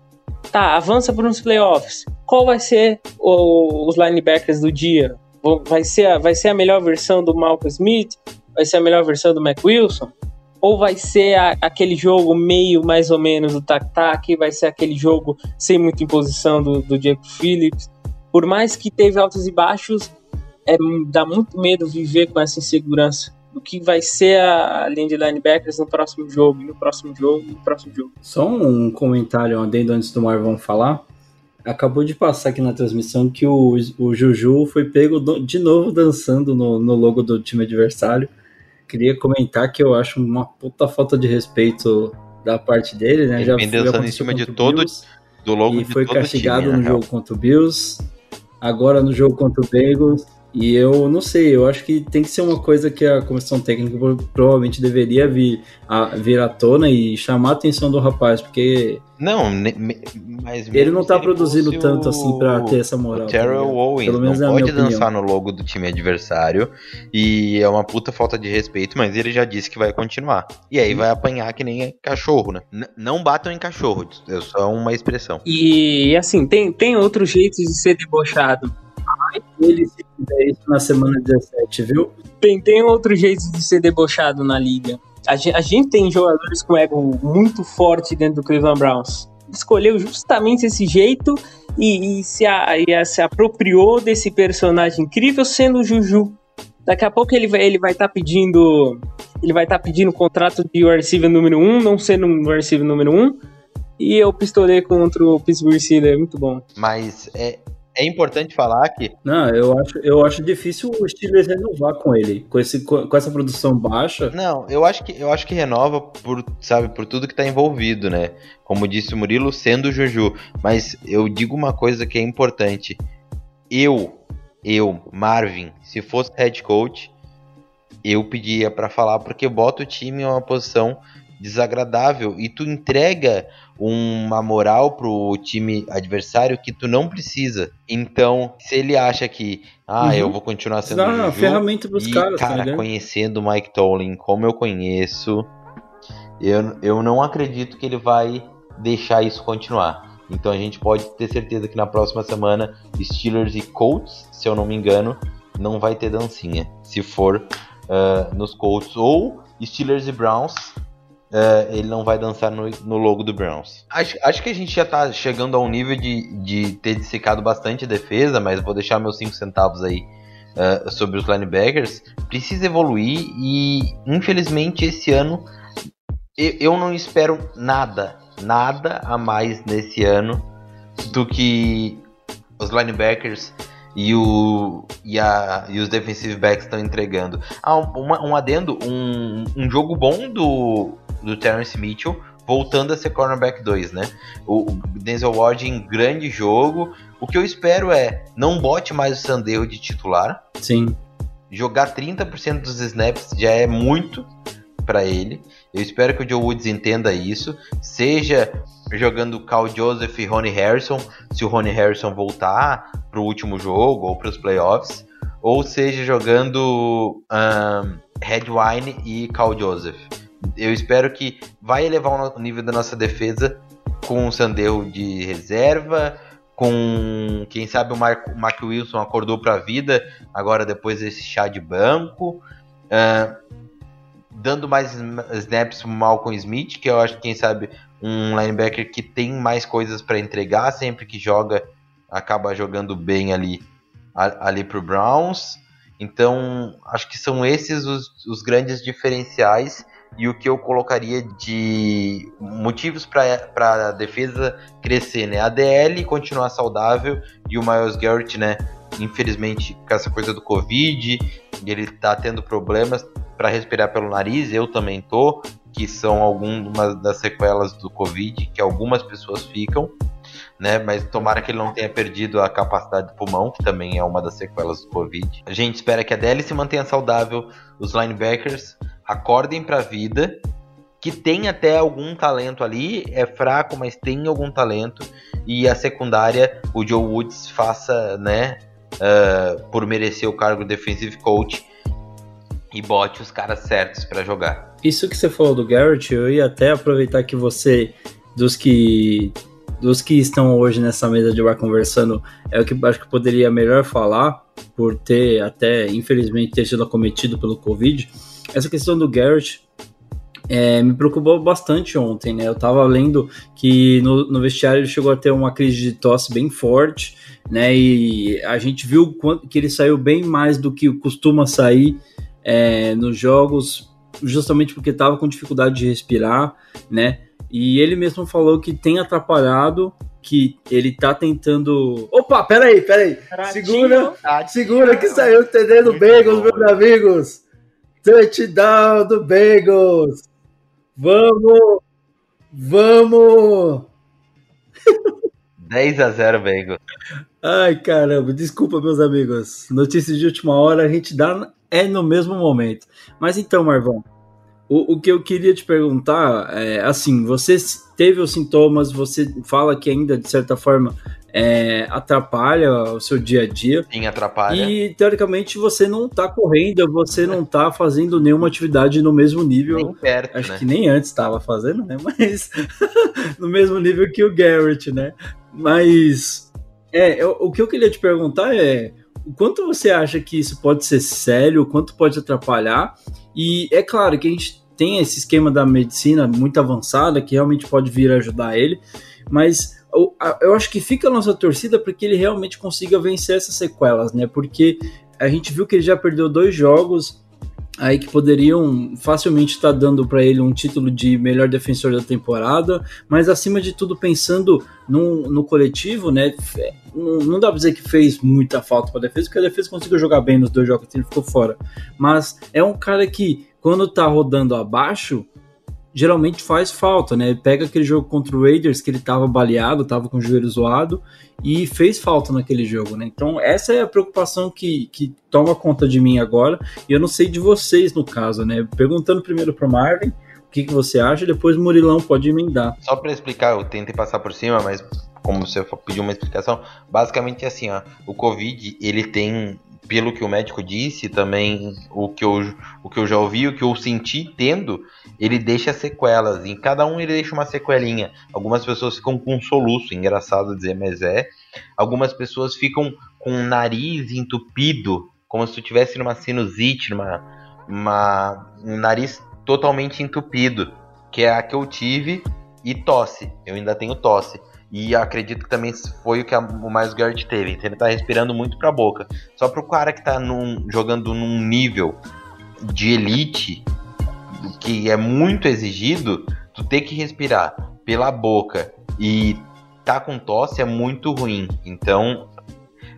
Tá, avança para uns playoffs. Qual vai ser o, os linebackers do dia? Vai ser, a, vai ser a melhor versão do Malcolm Smith? Vai ser a melhor versão do Mac Wilson? Ou vai ser a, aquele jogo meio mais ou menos do tac-tac, vai ser aquele jogo sem muita imposição do, do Jack Phillips. Por mais que teve altos e baixos, é, dá muito medo viver com essa insegurança do que vai ser a linha de linebackers no próximo jogo, no próximo jogo, no próximo jogo. Só um comentário, um adendo antes do Marvão falar. Acabou de passar aqui na transmissão que o, o Juju foi pego de novo dançando no, no logo do time adversário queria comentar que eu acho uma puta falta de respeito da parte dele, né? Ele Já vem dançando em cima de todo do logo e foi castigado time, no né, jogo contra o Bills, agora no jogo contra o Bengals. E eu não sei, eu acho que tem que ser uma coisa que a comissão técnica provavelmente deveria vir, a, vir à tona e chamar a atenção do rapaz, porque. Não, mas. Ele não tá produzindo tanto assim pra ter essa moral. O Terrell tá Owens Pelo menos não pode dançar no logo do time adversário. E é uma puta falta de respeito, mas ele já disse que vai continuar. E aí vai apanhar que nem cachorro, né? N não batam em cachorro, é só uma expressão. E assim, tem, tem outros jeitos de ser debochado ele se fizer isso na semana 17, viu? Tem, tem outro jeito de ser debochado na liga. A gente, a gente tem jogadores com ego muito forte dentro do Cleveland Browns. Escolheu justamente esse jeito e, e se, a, e a, se apropriou desse personagem incrível sendo o Juju. Daqui a pouco ele vai ele vai estar tá pedindo ele vai estar tá pedindo contrato de receiver número 1, um, não sendo um receiver número 1. Um, e eu pistolei contra o Pittsburgh Steelers, muito bom. Mas é, é importante falar que. Não, eu acho, eu acho difícil o Steelers renovar com ele, com, esse, com essa produção baixa. Não, eu acho que eu acho que renova por, sabe, por tudo que tá envolvido, né? Como disse o Murilo, sendo o Juju. Mas eu digo uma coisa que é importante. Eu, eu, Marvin, se fosse head coach, eu pedia para falar porque bota o time em uma posição desagradável e tu entrega uma moral pro time adversário que tu não precisa. Então, se ele acha que, ah, uhum. eu vou continuar sendo Dá Juju, ferramenta pros e, caras, cara, tá conhecendo o Mike Tomlin como eu conheço, eu, eu não acredito que ele vai deixar isso continuar. Então a gente pode ter certeza que na próxima semana Steelers e Colts, se eu não me engano, não vai ter dancinha. Se for uh, nos Colts ou Steelers e Browns, uh, ele não vai dançar no, no, logo do Browns. Acho, acho que a gente já tá chegando a um nível de, de ter dissecado bastante a defesa, mas vou deixar meus 5 centavos aí uh, sobre os linebackers. Precisa evoluir e, infelizmente, esse ano eu, eu não espero nada, nada a mais nesse ano do que os linebackers e, o, e, a, e os defensive backs estão entregando. Ah, um, um adendo, um, um jogo bom do, do Terence Mitchell voltando a ser cornerback 2, né? O, o Denzel Ward em grande jogo. O que eu espero é, não bote mais o Sandero de titular. Sim. Jogar 30% dos snaps já é muito para ele. Eu espero que o Joe Woods entenda isso. Seja jogando Cal Joseph e Ronnie Harrison, se o Ronnie Harrison voltar para o último jogo ou para os playoffs, ou seja jogando um, Redwine e Cal Joseph. Eu espero que vai elevar o nível da nossa defesa com o Sandero de reserva, com quem sabe o Mark, Mark Wilson acordou para a vida agora depois desse chá de banco. Uh, dando mais snaps pro Malcolm Smith, que eu acho que quem sabe um linebacker que tem mais coisas para entregar, sempre que joga acaba jogando bem ali ali pro Browns. Então, acho que são esses os, os grandes diferenciais e o que eu colocaria de motivos para a defesa crescer, né? A DL continuar saudável e o Miles Garrett, né? Infelizmente, com essa coisa do Covid, ele tá tendo problemas, para respirar pelo nariz, eu também tô, que são algumas das sequelas do Covid que algumas pessoas ficam, né? Mas tomara que ele não tenha perdido a capacidade do pulmão, que também é uma das sequelas do Covid. A gente espera que a DL se mantenha saudável, os linebackers acordem para a vida, que tem até algum talento ali, é fraco, mas tem algum talento, e a secundária, o Joe Woods faça, né? Uh, por merecer o cargo de defensive coach, e bote os caras certos para jogar. Isso que você falou do Garrett, eu ia até aproveitar que você, dos que dos que estão hoje nessa mesa de bar conversando, é o que acho que poderia melhor falar, por ter até, infelizmente, ter sido acometido pelo Covid. Essa questão do Garrett é, me preocupou bastante ontem, né? Eu tava lendo que no, no, vestiário ele chegou a ter uma crise de tosse bem forte, né? E a gente viu que ele saiu bem mais do que costuma sair é, nos jogos, justamente porque estava com dificuldade de respirar, né? E ele mesmo falou que tem atrapalhado, que ele tá tentando. Opa, peraí, peraí. Segura, segura que saiu o TD do Bagels, meus amigos. Touchdown do Bagels. Vamos, vamos. 10 a 0 Bagels. Ai, caramba, desculpa, meus amigos. Notícias de última hora a gente dá é no mesmo momento. Mas então, Marvão, o, o que eu queria te perguntar é assim: você teve os sintomas, você fala que ainda de certa forma é, atrapalha o seu dia a dia. Sim, atrapalha. E teoricamente você não tá correndo, você não tá fazendo nenhuma atividade no mesmo nível. Nem perto, Acho né? que nem antes estava fazendo, né? Mas no mesmo nível que o Garrett, né? Mas é, eu, o que eu queria te perguntar é o quanto você acha que isso pode ser sério, o quanto pode atrapalhar? E é claro que a gente tem esse esquema da medicina muito avançada que realmente pode vir ajudar ele, mas eu acho que fica a nossa torcida para que ele realmente consiga vencer essas sequelas, né? Porque a gente viu que ele já perdeu dois jogos aí que poderiam facilmente estar dando para ele um título de melhor defensor da temporada, mas acima de tudo pensando no, no coletivo, né? Não, não dá para dizer que fez muita falta para a defesa, porque a defesa conseguiu jogar bem nos dois jogos que ele ficou fora. Mas é um cara que quando tá rodando abaixo, geralmente faz falta, né? Pega aquele jogo contra o Raiders que ele tava baleado, tava com o joelho zoado e fez falta naquele jogo, né? Então essa é a preocupação que, que toma conta de mim agora e eu não sei de vocês no caso, né? Perguntando primeiro pro Marvin o que, que você acha, depois Murilão pode emendar. Só para explicar, eu tentei passar por cima, mas como você pediu uma explicação, basicamente é assim, ó, o Covid ele tem pelo que o médico disse, também o que eu, o que eu já ouvi, o que eu senti tendo, ele deixa sequelas. Em cada um ele deixa uma sequelinha. Algumas pessoas ficam com um soluço, engraçado dizer, mas é. Algumas pessoas ficam com o nariz entupido, como se tu tivesse numa sinusite, numa uma, um nariz totalmente entupido, que é a que eu tive, e tosse. Eu ainda tenho tosse. E acredito que também foi o que a, o mais Garrett teve. Então ele tá respirando muito pra boca. Só pro cara que tá num, jogando num nível de elite, que é muito exigido, tu ter que respirar pela boca e tá com tosse é muito ruim. Então,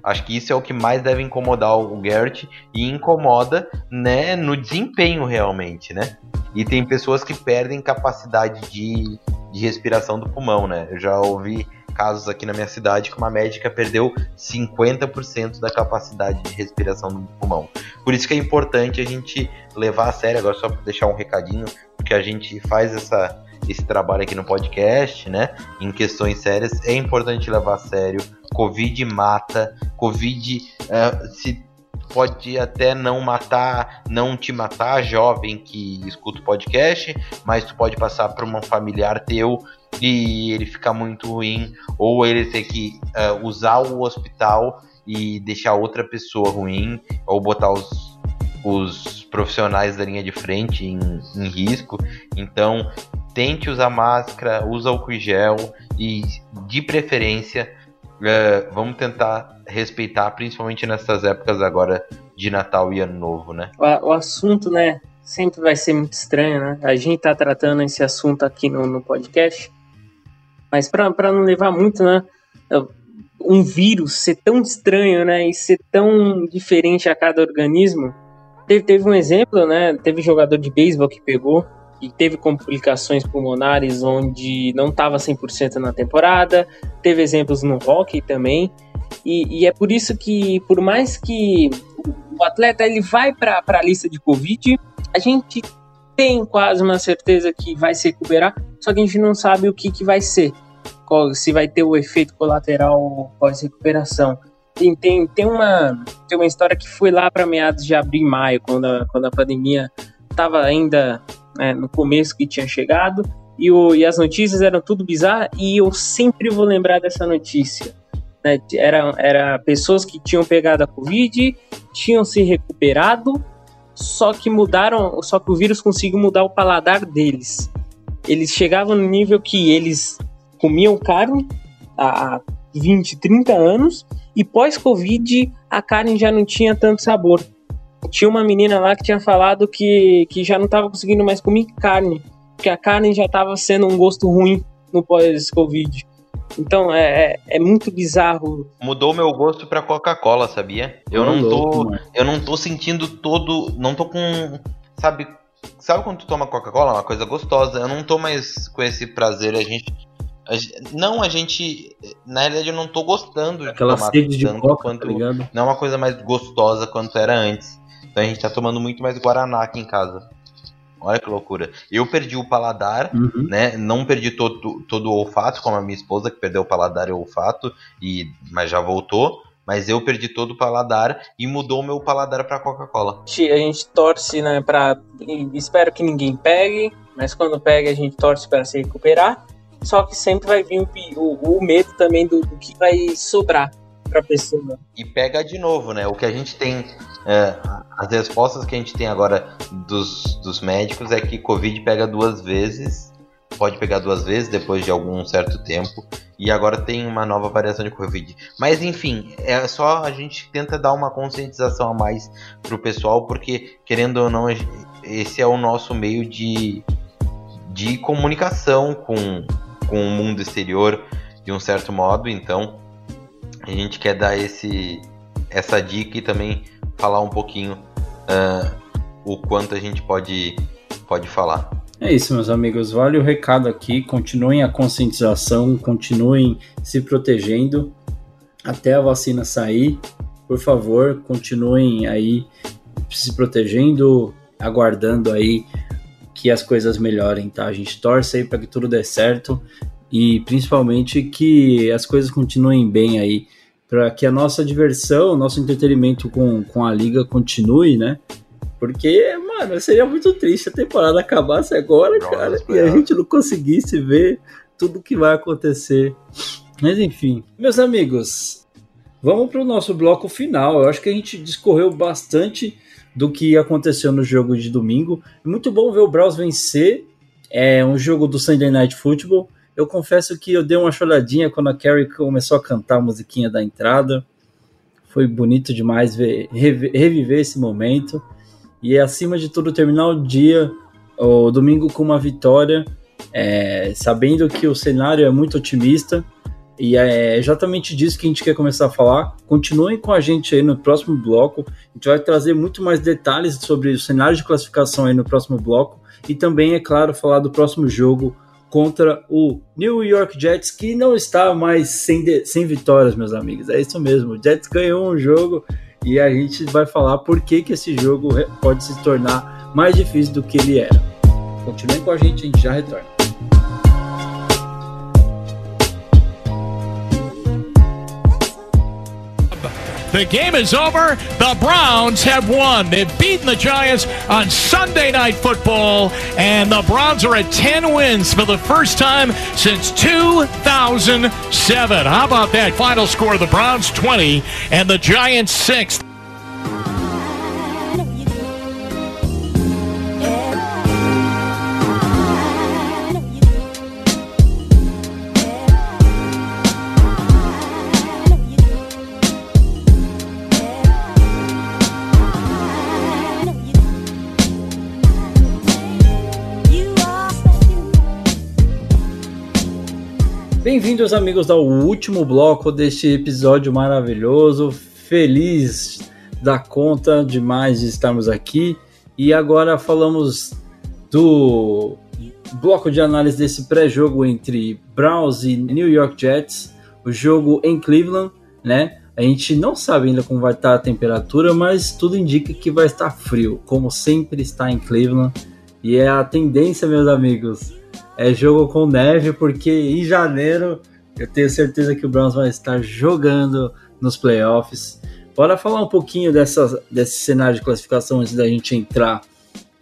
acho que isso é o que mais deve incomodar o Garrett e incomoda, né, no desempenho realmente, né? E tem pessoas que perdem capacidade de, de respiração do pulmão, né? Eu já ouvi casos aqui na minha cidade que uma médica perdeu 50% da capacidade de respiração do pulmão. Por isso que é importante a gente levar a sério, agora só para deixar um recadinho, porque a gente faz essa, esse trabalho aqui no podcast, né? Em questões sérias, é importante levar a sério. Covid mata, Covid uh, se pode até não matar, não te matar, jovem que escuta o podcast, mas tu pode passar para um familiar teu e ele ficar muito ruim, ou ele ter que uh, usar o hospital e deixar outra pessoa ruim, ou botar os, os profissionais da linha de frente em, em risco. Então, tente usar máscara, usa álcool gel e, de preferência, uh, vamos tentar respeitar, principalmente nessas épocas agora de Natal e Ano Novo, né? O, o assunto, né, sempre vai ser muito estranho, né? A gente tá tratando esse assunto aqui no, no podcast, mas para não levar muito, né? Um vírus ser tão estranho, né? E ser tão diferente a cada organismo. Teve, teve um exemplo, né? Teve jogador de beisebol que pegou e teve complicações pulmonares onde não estava 100% na temporada. Teve exemplos no hockey também. E, e, é por isso que, por mais que o atleta ele vai para a lista de Covid, a gente tem quase uma certeza que vai se recuperar, só que a gente não sabe o que, que vai ser, qual, se vai ter o efeito colateral pós-recuperação. Tem, tem, tem, uma, tem uma história que foi lá para meados de abril e maio, quando a, quando a pandemia estava ainda né, no começo que tinha chegado, e, o, e as notícias eram tudo bizarras, e eu sempre vou lembrar dessa notícia né? Era, era pessoas que tinham pegado a Covid, tinham se recuperado, só que mudaram, só que o vírus conseguiu mudar o paladar deles. Eles chegavam no nível que eles comiam carne há 20, 30 anos e pós-Covid a carne já não tinha tanto sabor. Tinha uma menina lá que tinha falado que, que já não estava conseguindo mais comer carne, porque a carne já estava sendo um gosto ruim no pós-Covid. Então é, é, é, muito bizarro. Mudou meu gosto pra Coca-Cola, sabia? Eu não, não tô. Louco, eu não tô sentindo todo. Não tô com. Sabe. Sabe quando tu toma Coca-Cola? Uma coisa gostosa. Eu não tô mais com esse prazer. A gente. A, não, a gente. Na realidade, eu não tô gostando de Aquela tomar sede de coca, quanto. tá ligado? Não é uma coisa mais gostosa quanto era antes. Então a gente tá tomando muito mais Guaraná aqui em casa. Olha que loucura. Eu perdi o paladar, Uhum. né? Não perdi todo, todo o olfato, como a minha esposa, que perdeu o paladar e o olfato, e, mas já voltou. Mas eu perdi todo o paladar e mudou o meu paladar pra Coca-Cola. A gente torce, né, pra. Espero que ninguém pegue, mas quando pega a gente torce para se recuperar. Só que sempre vai vir o, o, o medo também do, do, que vai sobrar pra pessoa. E pega de novo, né? O que a gente tem. É, as respostas que a gente tem agora dos, dos médicos é que Covid pega duas vezes. Pode pegar duas vezes depois de algum certo tempo. E agora tem uma nova variação de Covid. Mas enfim, é só a gente tenta dar uma conscientização a mais pro pessoal, porque querendo ou não, esse é o nosso meio de, de comunicação com, com o mundo exterior de um certo modo. Então a gente quer dar esse, essa dica e também falar um pouquinho uh, o quanto a gente pode, pode falar. É isso, meus amigos. Vale o recado aqui. Continuem a conscientização, continuem se protegendo até a vacina sair. Por favor, continuem aí se protegendo, aguardando aí que as coisas melhorem, tá? A gente torce aí para que tudo dê certo e principalmente que as coisas continuem bem aí para que a nossa diversão, nosso entretenimento com, com a liga continue, né? Porque, mano, seria muito triste a temporada acabasse agora, cara, e a gente não conseguisse ver tudo que vai acontecer. Mas enfim, meus amigos, vamos para o nosso bloco final. Eu acho que a gente discorreu bastante do que aconteceu no jogo de domingo. É muito bom ver o Browns vencer. É um jogo do Sunday Night Football. Eu confesso que eu dei uma choradinha quando a Carrie começou a cantar a musiquinha da entrada. Foi bonito demais ver, reviver esse momento. E acima de tudo, terminar o dia, o domingo, com uma vitória, é, sabendo que o cenário é muito otimista. E é exatamente disso que a gente quer começar a falar. Continuem com a gente aí no próximo bloco. A gente vai trazer muito mais detalhes sobre o cenário de classificação aí no próximo bloco. E também, é claro, falar do próximo jogo contra o New York Jets, que não está mais sem, de, sem vitórias, meus amigos. É isso mesmo. O Jets ganhou um jogo e a gente vai falar por que, que esse jogo pode se tornar mais difícil do que ele era. Continuem com a gente, a gente já retorna. The game is over. The Browns have won. They've beaten the Giants on Sunday Night Football, and the Browns are at 10 wins for the first time since 2007. How about that? Final score the Browns 20 and the Giants 6. Bem-vindos, amigos, ao último bloco deste episódio maravilhoso. Feliz da conta demais de estarmos aqui. E agora falamos do bloco de análise desse pré-jogo entre Browns e New York Jets, o jogo em Cleveland, né? A gente não sabe ainda como vai estar a temperatura, mas tudo indica que vai estar frio, como sempre está em Cleveland. E é a tendência, meus amigos, é jogo com neve, porque em janeiro eu tenho certeza que o Browns vai estar jogando nos playoffs. Bora falar um pouquinho dessa, desse cenário de classificação antes da gente entrar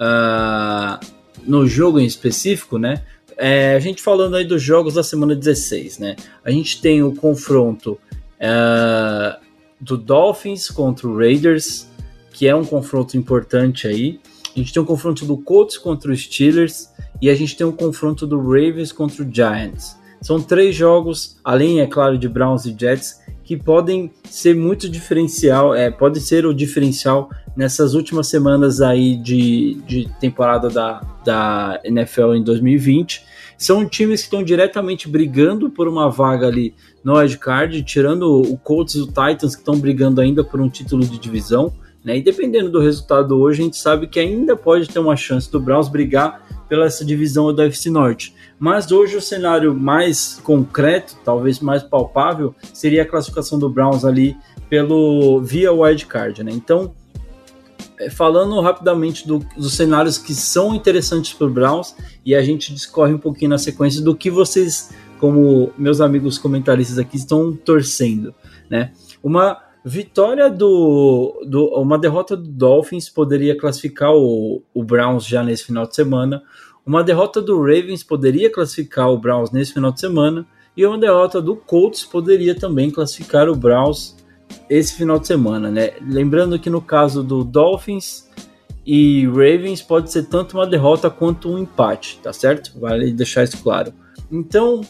uh, no jogo em específico, né? É, a gente falando aí dos jogos da semana 16, né? A gente tem o confronto uh, do Dolphins contra o Raiders, que é um confronto importante aí. A gente tem o confronto do Colts contra os Steelers e a gente tem um confronto do Ravens contra o Giants. São três jogos, além, é claro, de Browns e Jets, que podem ser muito diferencial, é, pode ser o diferencial nessas últimas semanas aí de, de temporada da, da NFL em 2020. São times que estão diretamente brigando por uma vaga ali no card, tirando o Colts e o Titans que estão brigando ainda por um título de divisão. Né? E dependendo do resultado hoje, a gente sabe que ainda pode ter uma chance do Browns brigar pela essa divisão da FC Norte. Mas hoje o cenário mais concreto, talvez mais palpável, seria a classificação do Browns ali pelo via wildcard, né? Então, é, falando rapidamente do, dos cenários que são interessantes para o Browns e a gente discorre um pouquinho na sequência do que vocês, como meus amigos comentaristas aqui, estão torcendo, né? Uma Vitória do, do. Uma derrota do Dolphins poderia classificar o, o Browns já nesse final de semana. Uma derrota do Ravens poderia classificar o Browns nesse final de semana. E uma derrota do Colts poderia também classificar o Browns esse final de semana, né? Lembrando que no caso do Dolphins e Ravens pode ser tanto uma derrota quanto um empate, tá certo? Vale deixar isso claro. Então,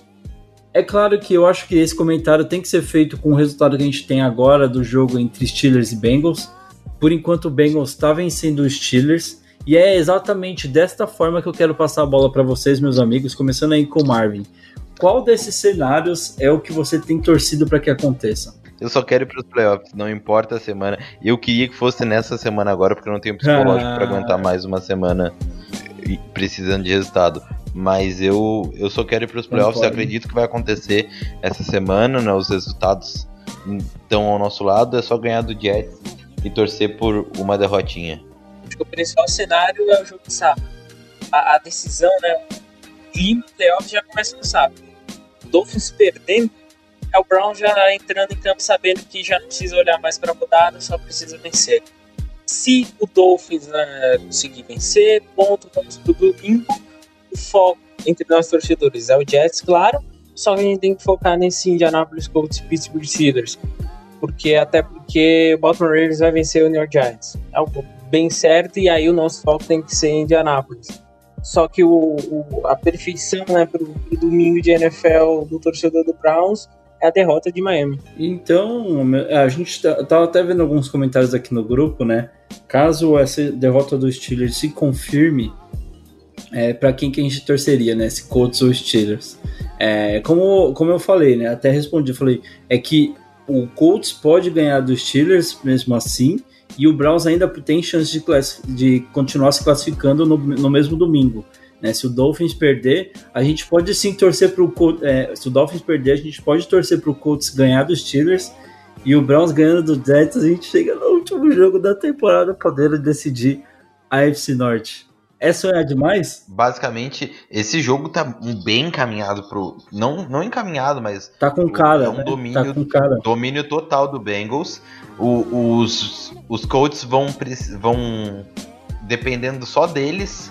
é claro que eu acho que esse comentário tem que ser feito com o resultado que a gente tem agora do jogo entre Steelers e Bengals. Por enquanto, o Bengals está vencendo os Steelers. E é exatamente desta forma que eu quero passar a bola para vocês, meus amigos, começando aí com o Marvin. Qual desses cenários é o que você tem torcido para que aconteça? Eu só quero ir para os playoffs, não importa a semana. Eu queria que fosse nessa semana agora, porque eu não tenho psicológico ah. para aguentar mais uma semana precisando de resultado. Mas eu, eu só quero ir para os playoffs. Eu acredito que vai acontecer essa semana, né? Os resultados estão ao nosso lado. É só ganhar do Jets e torcer por uma derrotinha. Acho que o principal cenário é o jogo de sábado. A, a decisão, né? O clima do playoff já começa no sábado. Dolphins perdendo, é o Brown já entrando em campo sabendo que já não precisa olhar mais para a rodada, só precisa vencer. Se o Dolphins né, conseguir vencer, ponto, vamos pro domingo. O foco entre nós torcedores é o Jets, claro, só que a gente tem que focar nesse Indianapolis Colts e Pittsburgh Steelers. Porque, até porque o Baltimore Ravens vai vencer o New York Giants. É algo bem certo, e aí o nosso foco tem que ser em Indianapolis. Só que o, o- a perfeição né, pro, pro domingo de NFL do torcedor do Browns é a derrota de Miami. Então, a gente tá- tava até vendo alguns comentários aqui no grupo, né? Caso essa derrota do Steelers se confirme, é, para quem que a gente torceria, né? Se Colts ou Steelers. É, como, como eu falei, né? Até respondi, eu falei, é que o Colts pode ganhar dos Steelers mesmo assim, e o Browns ainda tem chance de, de continuar se classificando no, no mesmo domingo. Né? Se o Dolphins perder, a gente pode sim torcer para o Colts. se o Dolphins perder, a gente pode torcer para o Colts ganhar dos Steelers e o Browns ganhando do Jets. A gente chega no último jogo da temporada podendo decidir a FC Norte. É sonhar demais? Basicamente, esse jogo tá bem encaminhado pro. Não, não encaminhado, mas Tá com cara, é um né? domínio, Tá com cara. domínio total do Bengals. O- os, os Colts vão, vão dependendo só deles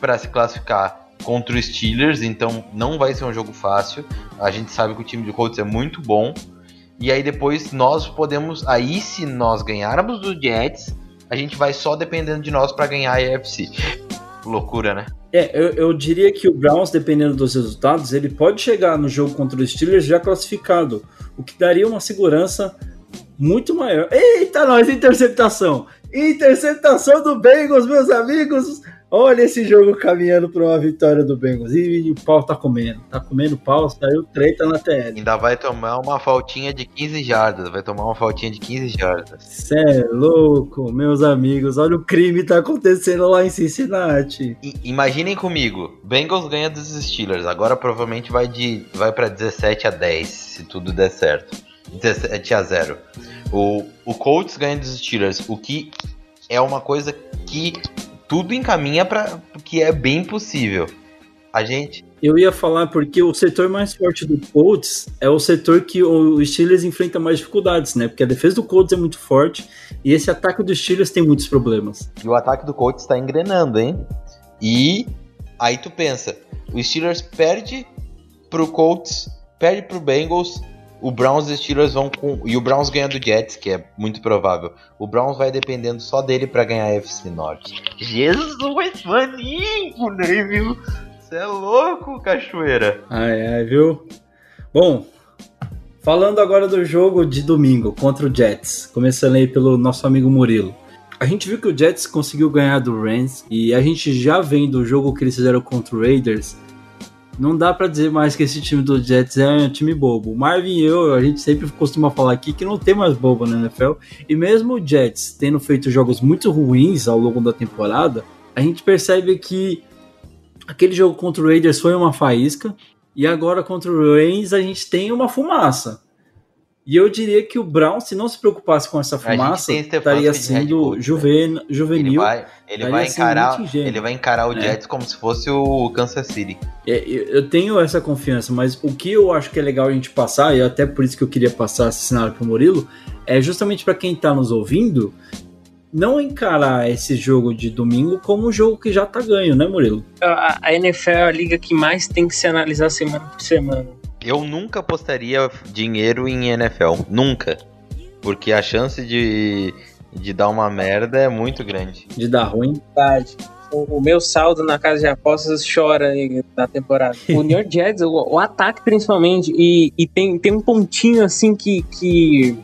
para se classificar contra os Steelers, então não vai ser um jogo fácil. A gente sabe que o time do Colts é muito bom. E aí depois nós podemos, aí se nós ganharmos do Jets, a gente vai só dependendo de nós para ganhar a AFC. Loucura, né? É, eu, eu diria que o Browns, dependendo dos resultados, ele pode chegar no jogo contra os Steelers já classificado, o que daria uma segurança muito maior. Eita, nós, interceptação! Interceptação do Bengals, meus amigos! Olha esse jogo caminhando para uma vitória do Bengals. E, o pau tá comendo, tá comendo pau, saiu treta na TL. Ainda vai tomar uma faltinha de 15 jardas, vai tomar uma faltinha de 15 jardas. Cê é louco, meus amigos. Olha o crime tá acontecendo lá em Cincinnati. I- imaginem comigo, Bengals ganha dos Steelers, agora provavelmente vai de vai para 17 a 10, se tudo der certo. 17 a 0. O, o Colts ganha dos Steelers, o que é uma coisa que tudo encaminha para que é bem possível. A gente Eu ia falar porque o setor mais forte do Colts é o setor que o Steelers enfrenta mais dificuldades, né? Porque a defesa do Colts é muito forte e esse ataque dos Steelers tem muitos problemas. E o ataque do Colts está engrenando, hein? E aí tu pensa, o Steelers perde pro Colts, perde pro Bengals, o Browns e os Steelers vão com e o Browns ganha do Jets, que é muito provável. O Browns vai dependendo só dele para ganhar a FC Norte. Jesus, maninho, né, viu? Você é louco, cachoeira. Ai, ai, viu? Bom, falando agora do jogo de domingo contra o Jets, começando aí pelo nosso amigo Murilo. A gente viu que o Jets conseguiu ganhar do Rams e a gente já vem do jogo que eles fizeram contra o Raiders. Não dá pra dizer mais que esse time do Jets é um time bobo. O Marvin e eu, a gente sempre costuma falar aqui que não tem mais bobo na NFL. E mesmo o Jets tendo feito jogos muito ruins ao longo da temporada, a gente percebe que aquele jogo contra o Raiders foi uma faísca. E agora contra o Rams a gente tem uma fumaça. E eu diria que o Brown, se não se preocupasse com essa fumaça, estaria sendo coach, né? juven, Ele juvenil. vai, ele vai encarar, ele vai encarar o É. Jets como se fosse o Kansas City. É, eu tenho essa confiança, mas o que eu acho que é legal a gente passar, e até por isso que eu queria passar esse cenário pro Murilo, é justamente para quem tá nos ouvindo, não encarar esse jogo de domingo como um jogo que já tá ganho, né, Murilo? A, a NFL é a liga que mais tem que se analisar semana por semana. Eu nunca apostaria dinheiro em NFL. Nunca. Porque a chance de, de dar uma merda é muito grande. De dar ruim. Verdade. O, o meu saldo na casa de apostas chora na temporada. O New York Jets, o, o ataque principalmente, e, e tem, tem um pontinho assim que, que,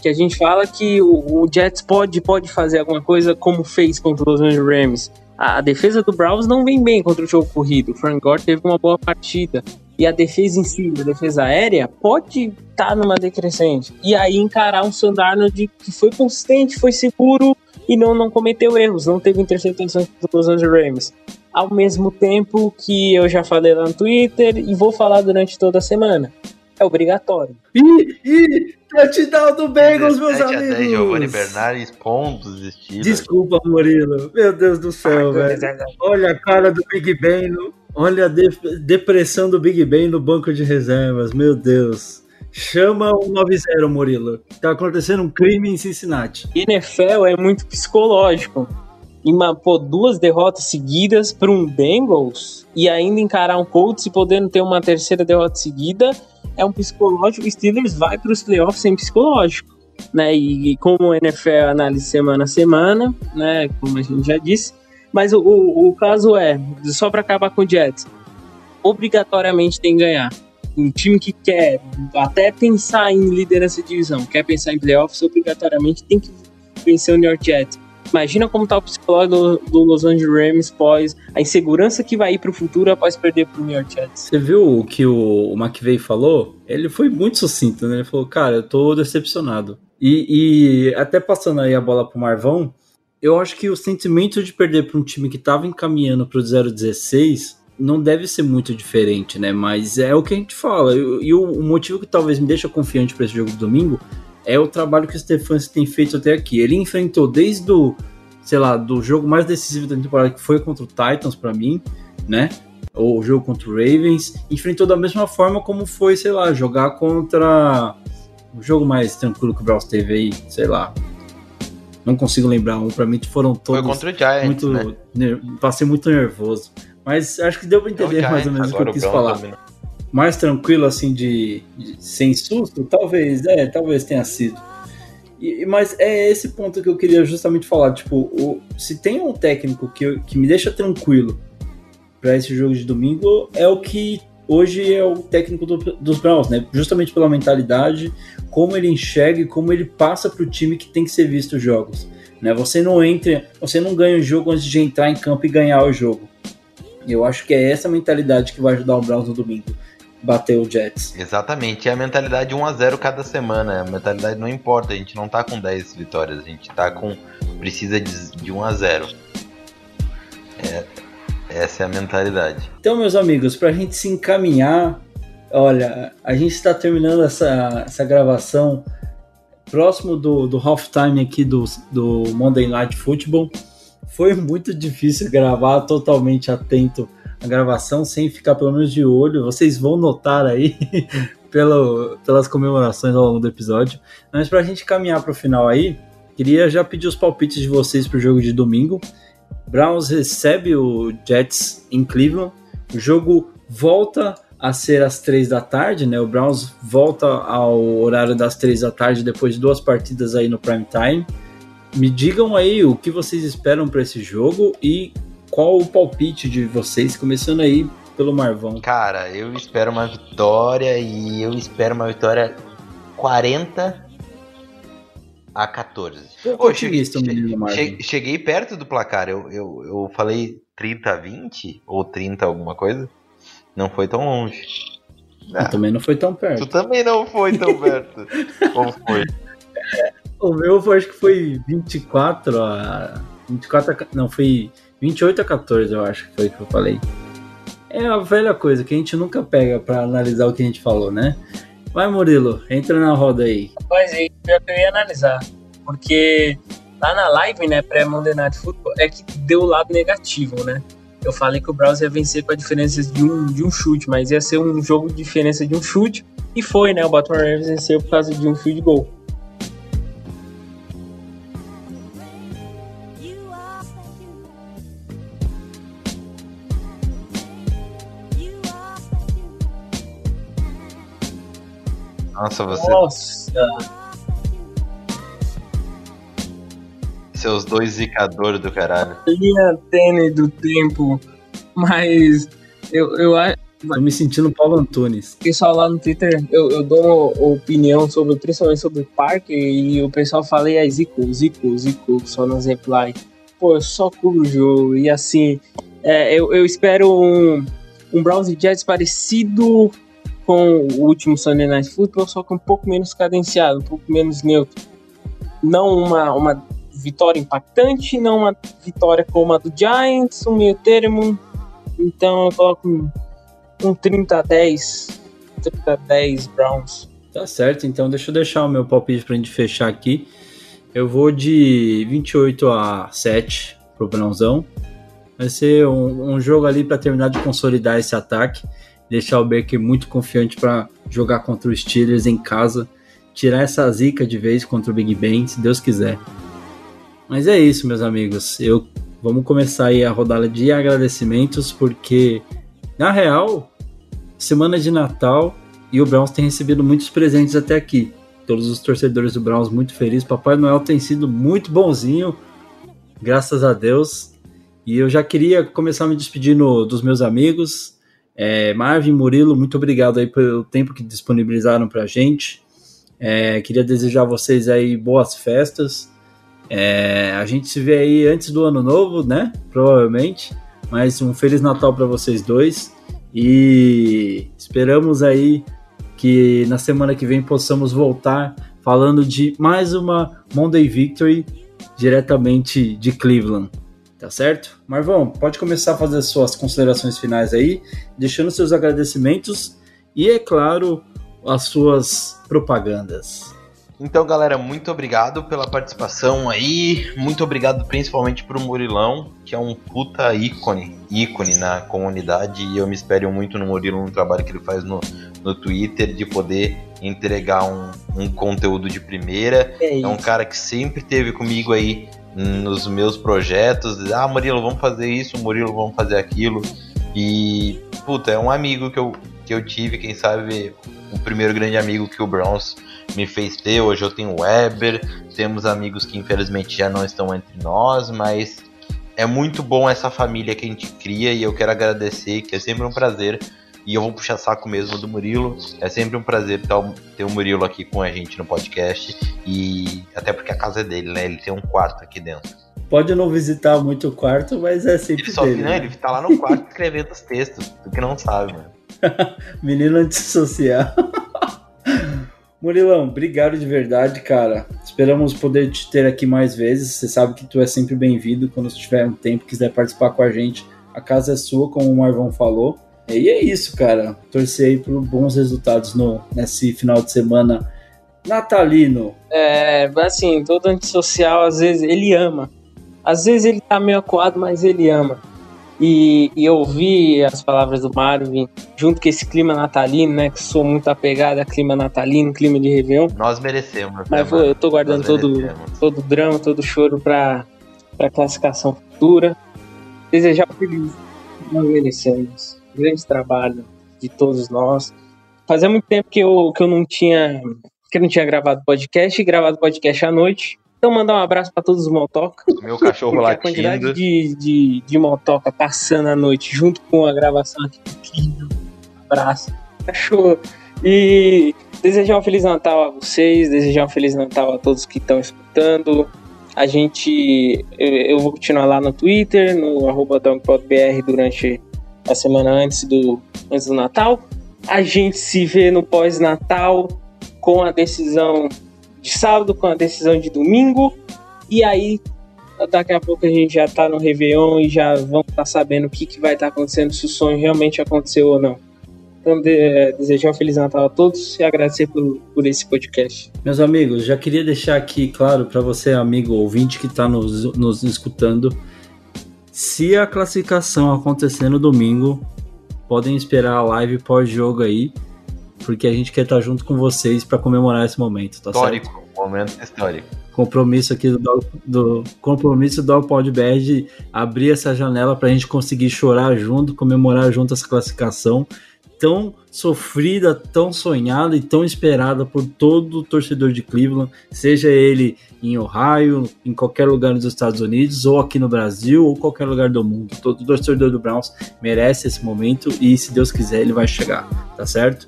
que a gente fala que o, o Jets pode, pode fazer alguma coisa como fez contra os Angeles Rams. A, a defesa do Browns não vem bem contra o jogo corrido. O Frank Gore teve uma boa partida. E a defesa em si, a defesa aérea, pode estar numa decrescente. E aí encarar um Sandarnold que foi consistente, foi seguro e não, não cometeu erros, não teve interceptações contra os Angeles Rams. Ao mesmo tempo que eu já falei lá no Twitter e vou falar durante toda a semana. É obrigatório. Ih, ih, touchdown do Bengals, meus 17 a 10, amigos! Giovanni Bernardes, pontos, Steelers. Desculpa, Murilo. Meu Deus do céu, velho. Olha a cara do Big Ben. no- Olha a de- depressão do Big Ben no banco de reservas. Meu Deus. Chama o 90 Murilo. Tá acontecendo um crime em Cincinnati. NFL é muito psicológico. E uma, pô, duas derrotas seguidas para um Bengals e ainda encarar um Colts e podendo ter uma terceira derrota seguida é um psicológico. Steelers vai para os playoffs sem psicológico, né? E, e como o NFL análise semana a semana, né? Como a gente já disse. Mas o, o, o caso é, só para acabar com o Jets, obrigatoriamente tem que ganhar. Um time que quer até pensar em liderança de divisão, quer pensar em playoffs, obrigatoriamente tem que vencer o New York Jets. Imagina como tá o psicológico do, do Los Angeles Rams pós a insegurança que vai ir pro futuro após perder pro New York Jets. Você viu o que o, o McVeigh falou? Ele foi muito sucinto, né? Ele falou, cara, eu tô decepcionado. E, e até passando aí a bola pro Marvão, eu acho que o sentimento de perder para um time que tava encaminhando pro 0-16 não deve ser muito diferente, né? Mas é o que a gente fala. E o, o motivo que talvez me deixa confiante para esse jogo de domingo é o trabalho que o Stefanski tem feito até aqui. Ele enfrentou desde o, sei lá, do jogo mais decisivo da temporada, que foi contra o Titans para mim, né? O jogo contra o Ravens, enfrentou da mesma forma como foi, sei lá, jogar contra o jogo mais tranquilo que o Browns teve aí, sei lá. Não consigo lembrar um, pra mim foram todos. Foi contra o Giants, muito, né? ner- Passei muito nervoso. Mas acho que deu pra entender É o mais ou menos o que eu quis falar dominou. mais tranquilo, assim, de, de- sem susto, talvez, é, talvez tenha sido. E- mas é esse ponto que eu queria justamente falar, tipo, o- se tem um técnico que, que me deixa tranquilo para esse jogo de domingo, é o que hoje é o técnico do- dos Browns, né? Justamente pela mentalidade, como ele enxerga e como ele passa para o time que tem que ser visto os jogos. Né? Você não entra, você não ganha o jogo antes de entrar em campo e ganhar o jogo. Eu acho que é essa mentalidade que vai ajudar o Browns no domingo. Bater o Jets. Exatamente, é a mentalidade 1x0 cada semana. A mentalidade não importa, a gente não tá com 10 vitórias, a gente tá com. precisa de, de 1x0. É, essa é a mentalidade. Então, meus amigos, para a gente se encaminhar, olha, a gente está terminando essa, essa gravação próximo do, do halftime aqui do, do Monday Night Football. Foi muito difícil gravar totalmente atento à gravação, sem ficar pelo menos de olho. Vocês vão notar aí pelo, pelas comemorações ao longo do episódio. Mas para a gente caminhar para o final aí, queria já pedir os palpites de vocês para o jogo de domingo. Browns recebe o Jets em Cleveland. O jogo volta a ser às três da tarde, né? O Browns volta ao horário das três da tarde depois de duas partidas aí no prime time. Me digam aí o que vocês esperam para esse jogo e qual o palpite de vocês, começando aí pelo Marvão. Cara, eu espero uma vitória e eu espero uma vitória 40 a 14. Pouco Ô, cheguei, otimista, menino Marvão. che- cheguei perto do placar. Eu, eu, eu falei 30 a 20 ou 30 alguma coisa. Não foi tão longe. Ah, Também não foi tão tu perto. também não foi tão perto. ou foi? O meu foi, acho que foi 24 a. 24 a, Não, foi 28 a 14, eu acho que foi que eu falei. É a velha coisa que a gente nunca pega pra analisar o que a gente falou, né? Vai, Murilo, entra na roda aí. Rapaz, eu ia analisar. Porque lá na live, né, pré-Monday Night Football, é que deu o lado negativo, né? Eu falei que o Browns ia vencer com a diferença de um, de um chute, mas ia ser um jogo de diferença de um chute. E foi, né? O Baltimore Ravens venceu por causa de um field goal. Nossa, você. Nossa, Seus dois zicadores do caralho. linha tênue do tempo. Mas eu, eu acho. Tô me sentindo Paulo Antunes. O pessoal lá no Twitter, eu, eu dou opinião sobre, principalmente sobre o parque, e o pessoal fala, e aí, Zico, Zico, Zico, só no reply. Pô, eu só cubro o jogo. E assim, é, eu, eu espero um, um Browns e Jets parecido com o último Sunday Night Football, só que um pouco menos cadenciado, um pouco menos neutro. Não uma, uma vitória impactante, não uma vitória como a do Giants, um meio termo. Então eu coloco um, um 30 a 10. 30 a 10 Browns. Tá certo, então deixa eu deixar o meu palpite pra gente fechar aqui. Eu vou de 28 a 7 pro Brownsão. Vai ser um, um jogo ali pra terminar de consolidar esse ataque. Deixar o Baker muito confiante para jogar contra os Steelers em casa, tirar essa zica de vez contra o Big Ben, se Deus quiser. Mas é isso, meus amigos. Eu vamos começar aí a rodada de agradecimentos porque na real, semana de Natal e o Browns tem recebido muitos presentes até aqui. Todos os torcedores do Browns muito felizes. Papai Noel tem sido muito bonzinho, graças a Deus. E eu já queria começar me despedindo dos meus amigos. É, Marvin, Murilo, muito obrigado aí pelo tempo que disponibilizaram pra gente. É, queria desejar a vocês aí boas festas. É, a gente se vê aí antes do ano novo, né? Provavelmente. Mas um Feliz Natal para vocês dois. E esperamos aí que na semana que vem possamos voltar falando de mais uma Monday Victory diretamente de Cleveland. Tá certo? Marvão, pode começar a fazer suas considerações finais aí, deixando seus agradecimentos e, é claro, as suas propagandas. Então, galera, muito obrigado pela participação aí. Muito obrigado principalmente pro Murilão, que é um puta ícone, ícone na comunidade. E eu me espero muito no Murilo, no trabalho que ele faz no, no Twitter, de poder entregar um, um conteúdo de primeira. É, É um cara que sempre esteve comigo aí nos meus projetos. Ah, Murilo, vamos fazer isso, Murilo, vamos fazer aquilo. E, puta, é um amigo que eu, que eu tive, quem sabe, o primeiro grande amigo que o Browns me fez ter. Hoje eu tenho o Weber, temos amigos que infelizmente já não estão entre nós, mas é muito bom essa família que a gente cria e eu quero agradecer, que é sempre um prazer. E eu vou puxar saco mesmo do Murilo. É sempre um prazer ter o- Murilo aqui com a gente no podcast. E até porque a casa é dele, né? Ele tem um quarto aqui dentro. Pode não visitar muito o quarto, mas é sempre Ele só dele. né, né? ele tá lá no quarto escrevendo os textos, tu que não sabe, mano. Menino antissocial. Murilão, obrigado de verdade, cara. Esperamos poder te ter aqui mais vezes. Você sabe que tu é sempre bem-vindo quando tiver um tempo, quiser participar com a gente. A casa é sua, como o Marvão falou. E é isso, cara. Torcer aí por bons resultados no, nesse final de semana natalino. É, assim, todo antissocial, às vezes, ele ama. Às vezes ele tá meio acuado, mas ele ama. E, e eu ouvi as palavras do Marvin, junto com esse clima natalino, né? Que sou muito apegado a clima natalino, clima de Réveillon. Nós merecemos. Mas né, eu tô guardando todo, todo o drama, todo o choro pra, pra classificação futura. Desejar um feliz. Nós merecemos. Grande trabalho de todos nós. Fazia muito tempo que eu, que eu não tinha que eu não tinha gravado podcast gravado podcast à noite. Então mandar um abraço pra todos os motoca. Meu cachorro Porque a quantidade latindo. de, de, de motoca passando à noite junto com a gravação aqui incrível. Abraço. Cachorro. E desejar um Feliz Natal a vocês, desejar um Feliz Natal a todos que estão escutando. A gente. Eu, eu vou continuar lá no Twitter, no arroba durante a semana antes do, antes do Natal. A gente se vê no pós-Natal com a decisão de sábado, com a decisão de domingo. E aí, daqui a pouco a gente já tá no Réveillon e já vamos estar sabendo o que, que vai estar acontecendo, se o sonho realmente aconteceu ou não. Então, de, desejar um Feliz Natal a todos e agradecer por, por esse podcast. Meus amigos, já queria deixar aqui claro para você, amigo ouvinte que está nos, nos escutando, se a classificação acontecer no domingo, podem esperar a live pós-jogo aí, porque a gente quer estar junto com vocês para comemorar esse momento, tá certo? Histórico, momento histórico. Compromisso aqui do, do compromisso do PodBR de abrir essa janela para a gente conseguir chorar junto, comemorar junto essa classificação tão sofrida, tão sonhada e tão esperada por todo torcedor de Cleveland, seja ele em Ohio, em qualquer lugar dos Estados Unidos, ou aqui no Brasil, ou qualquer lugar do mundo. Todo torcedor do Browns merece esse momento e, se Deus quiser, ele vai chegar, tá certo?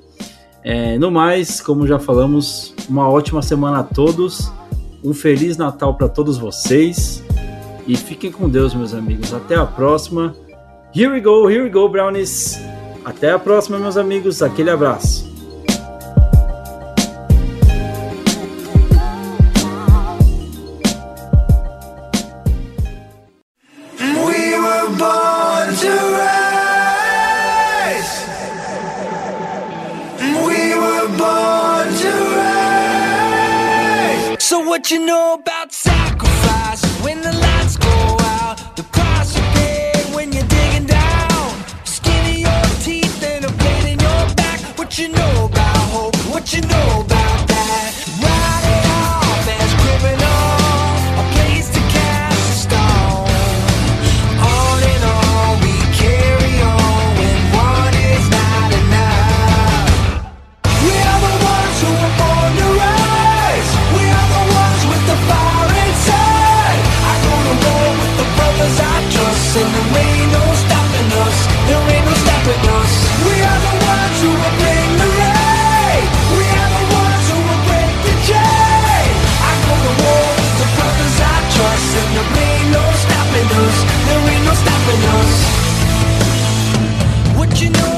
É, no mais, como já falamos, uma ótima semana a todos, um feliz Natal para todos vocês e fiquem com Deus, meus amigos. Até a próxima. Here we go, here we go, Brownies. Até a próxima, meus amigos. Aquele abraço. What you know about sacrifice when the lights go out? What you know about hope? What you know about you know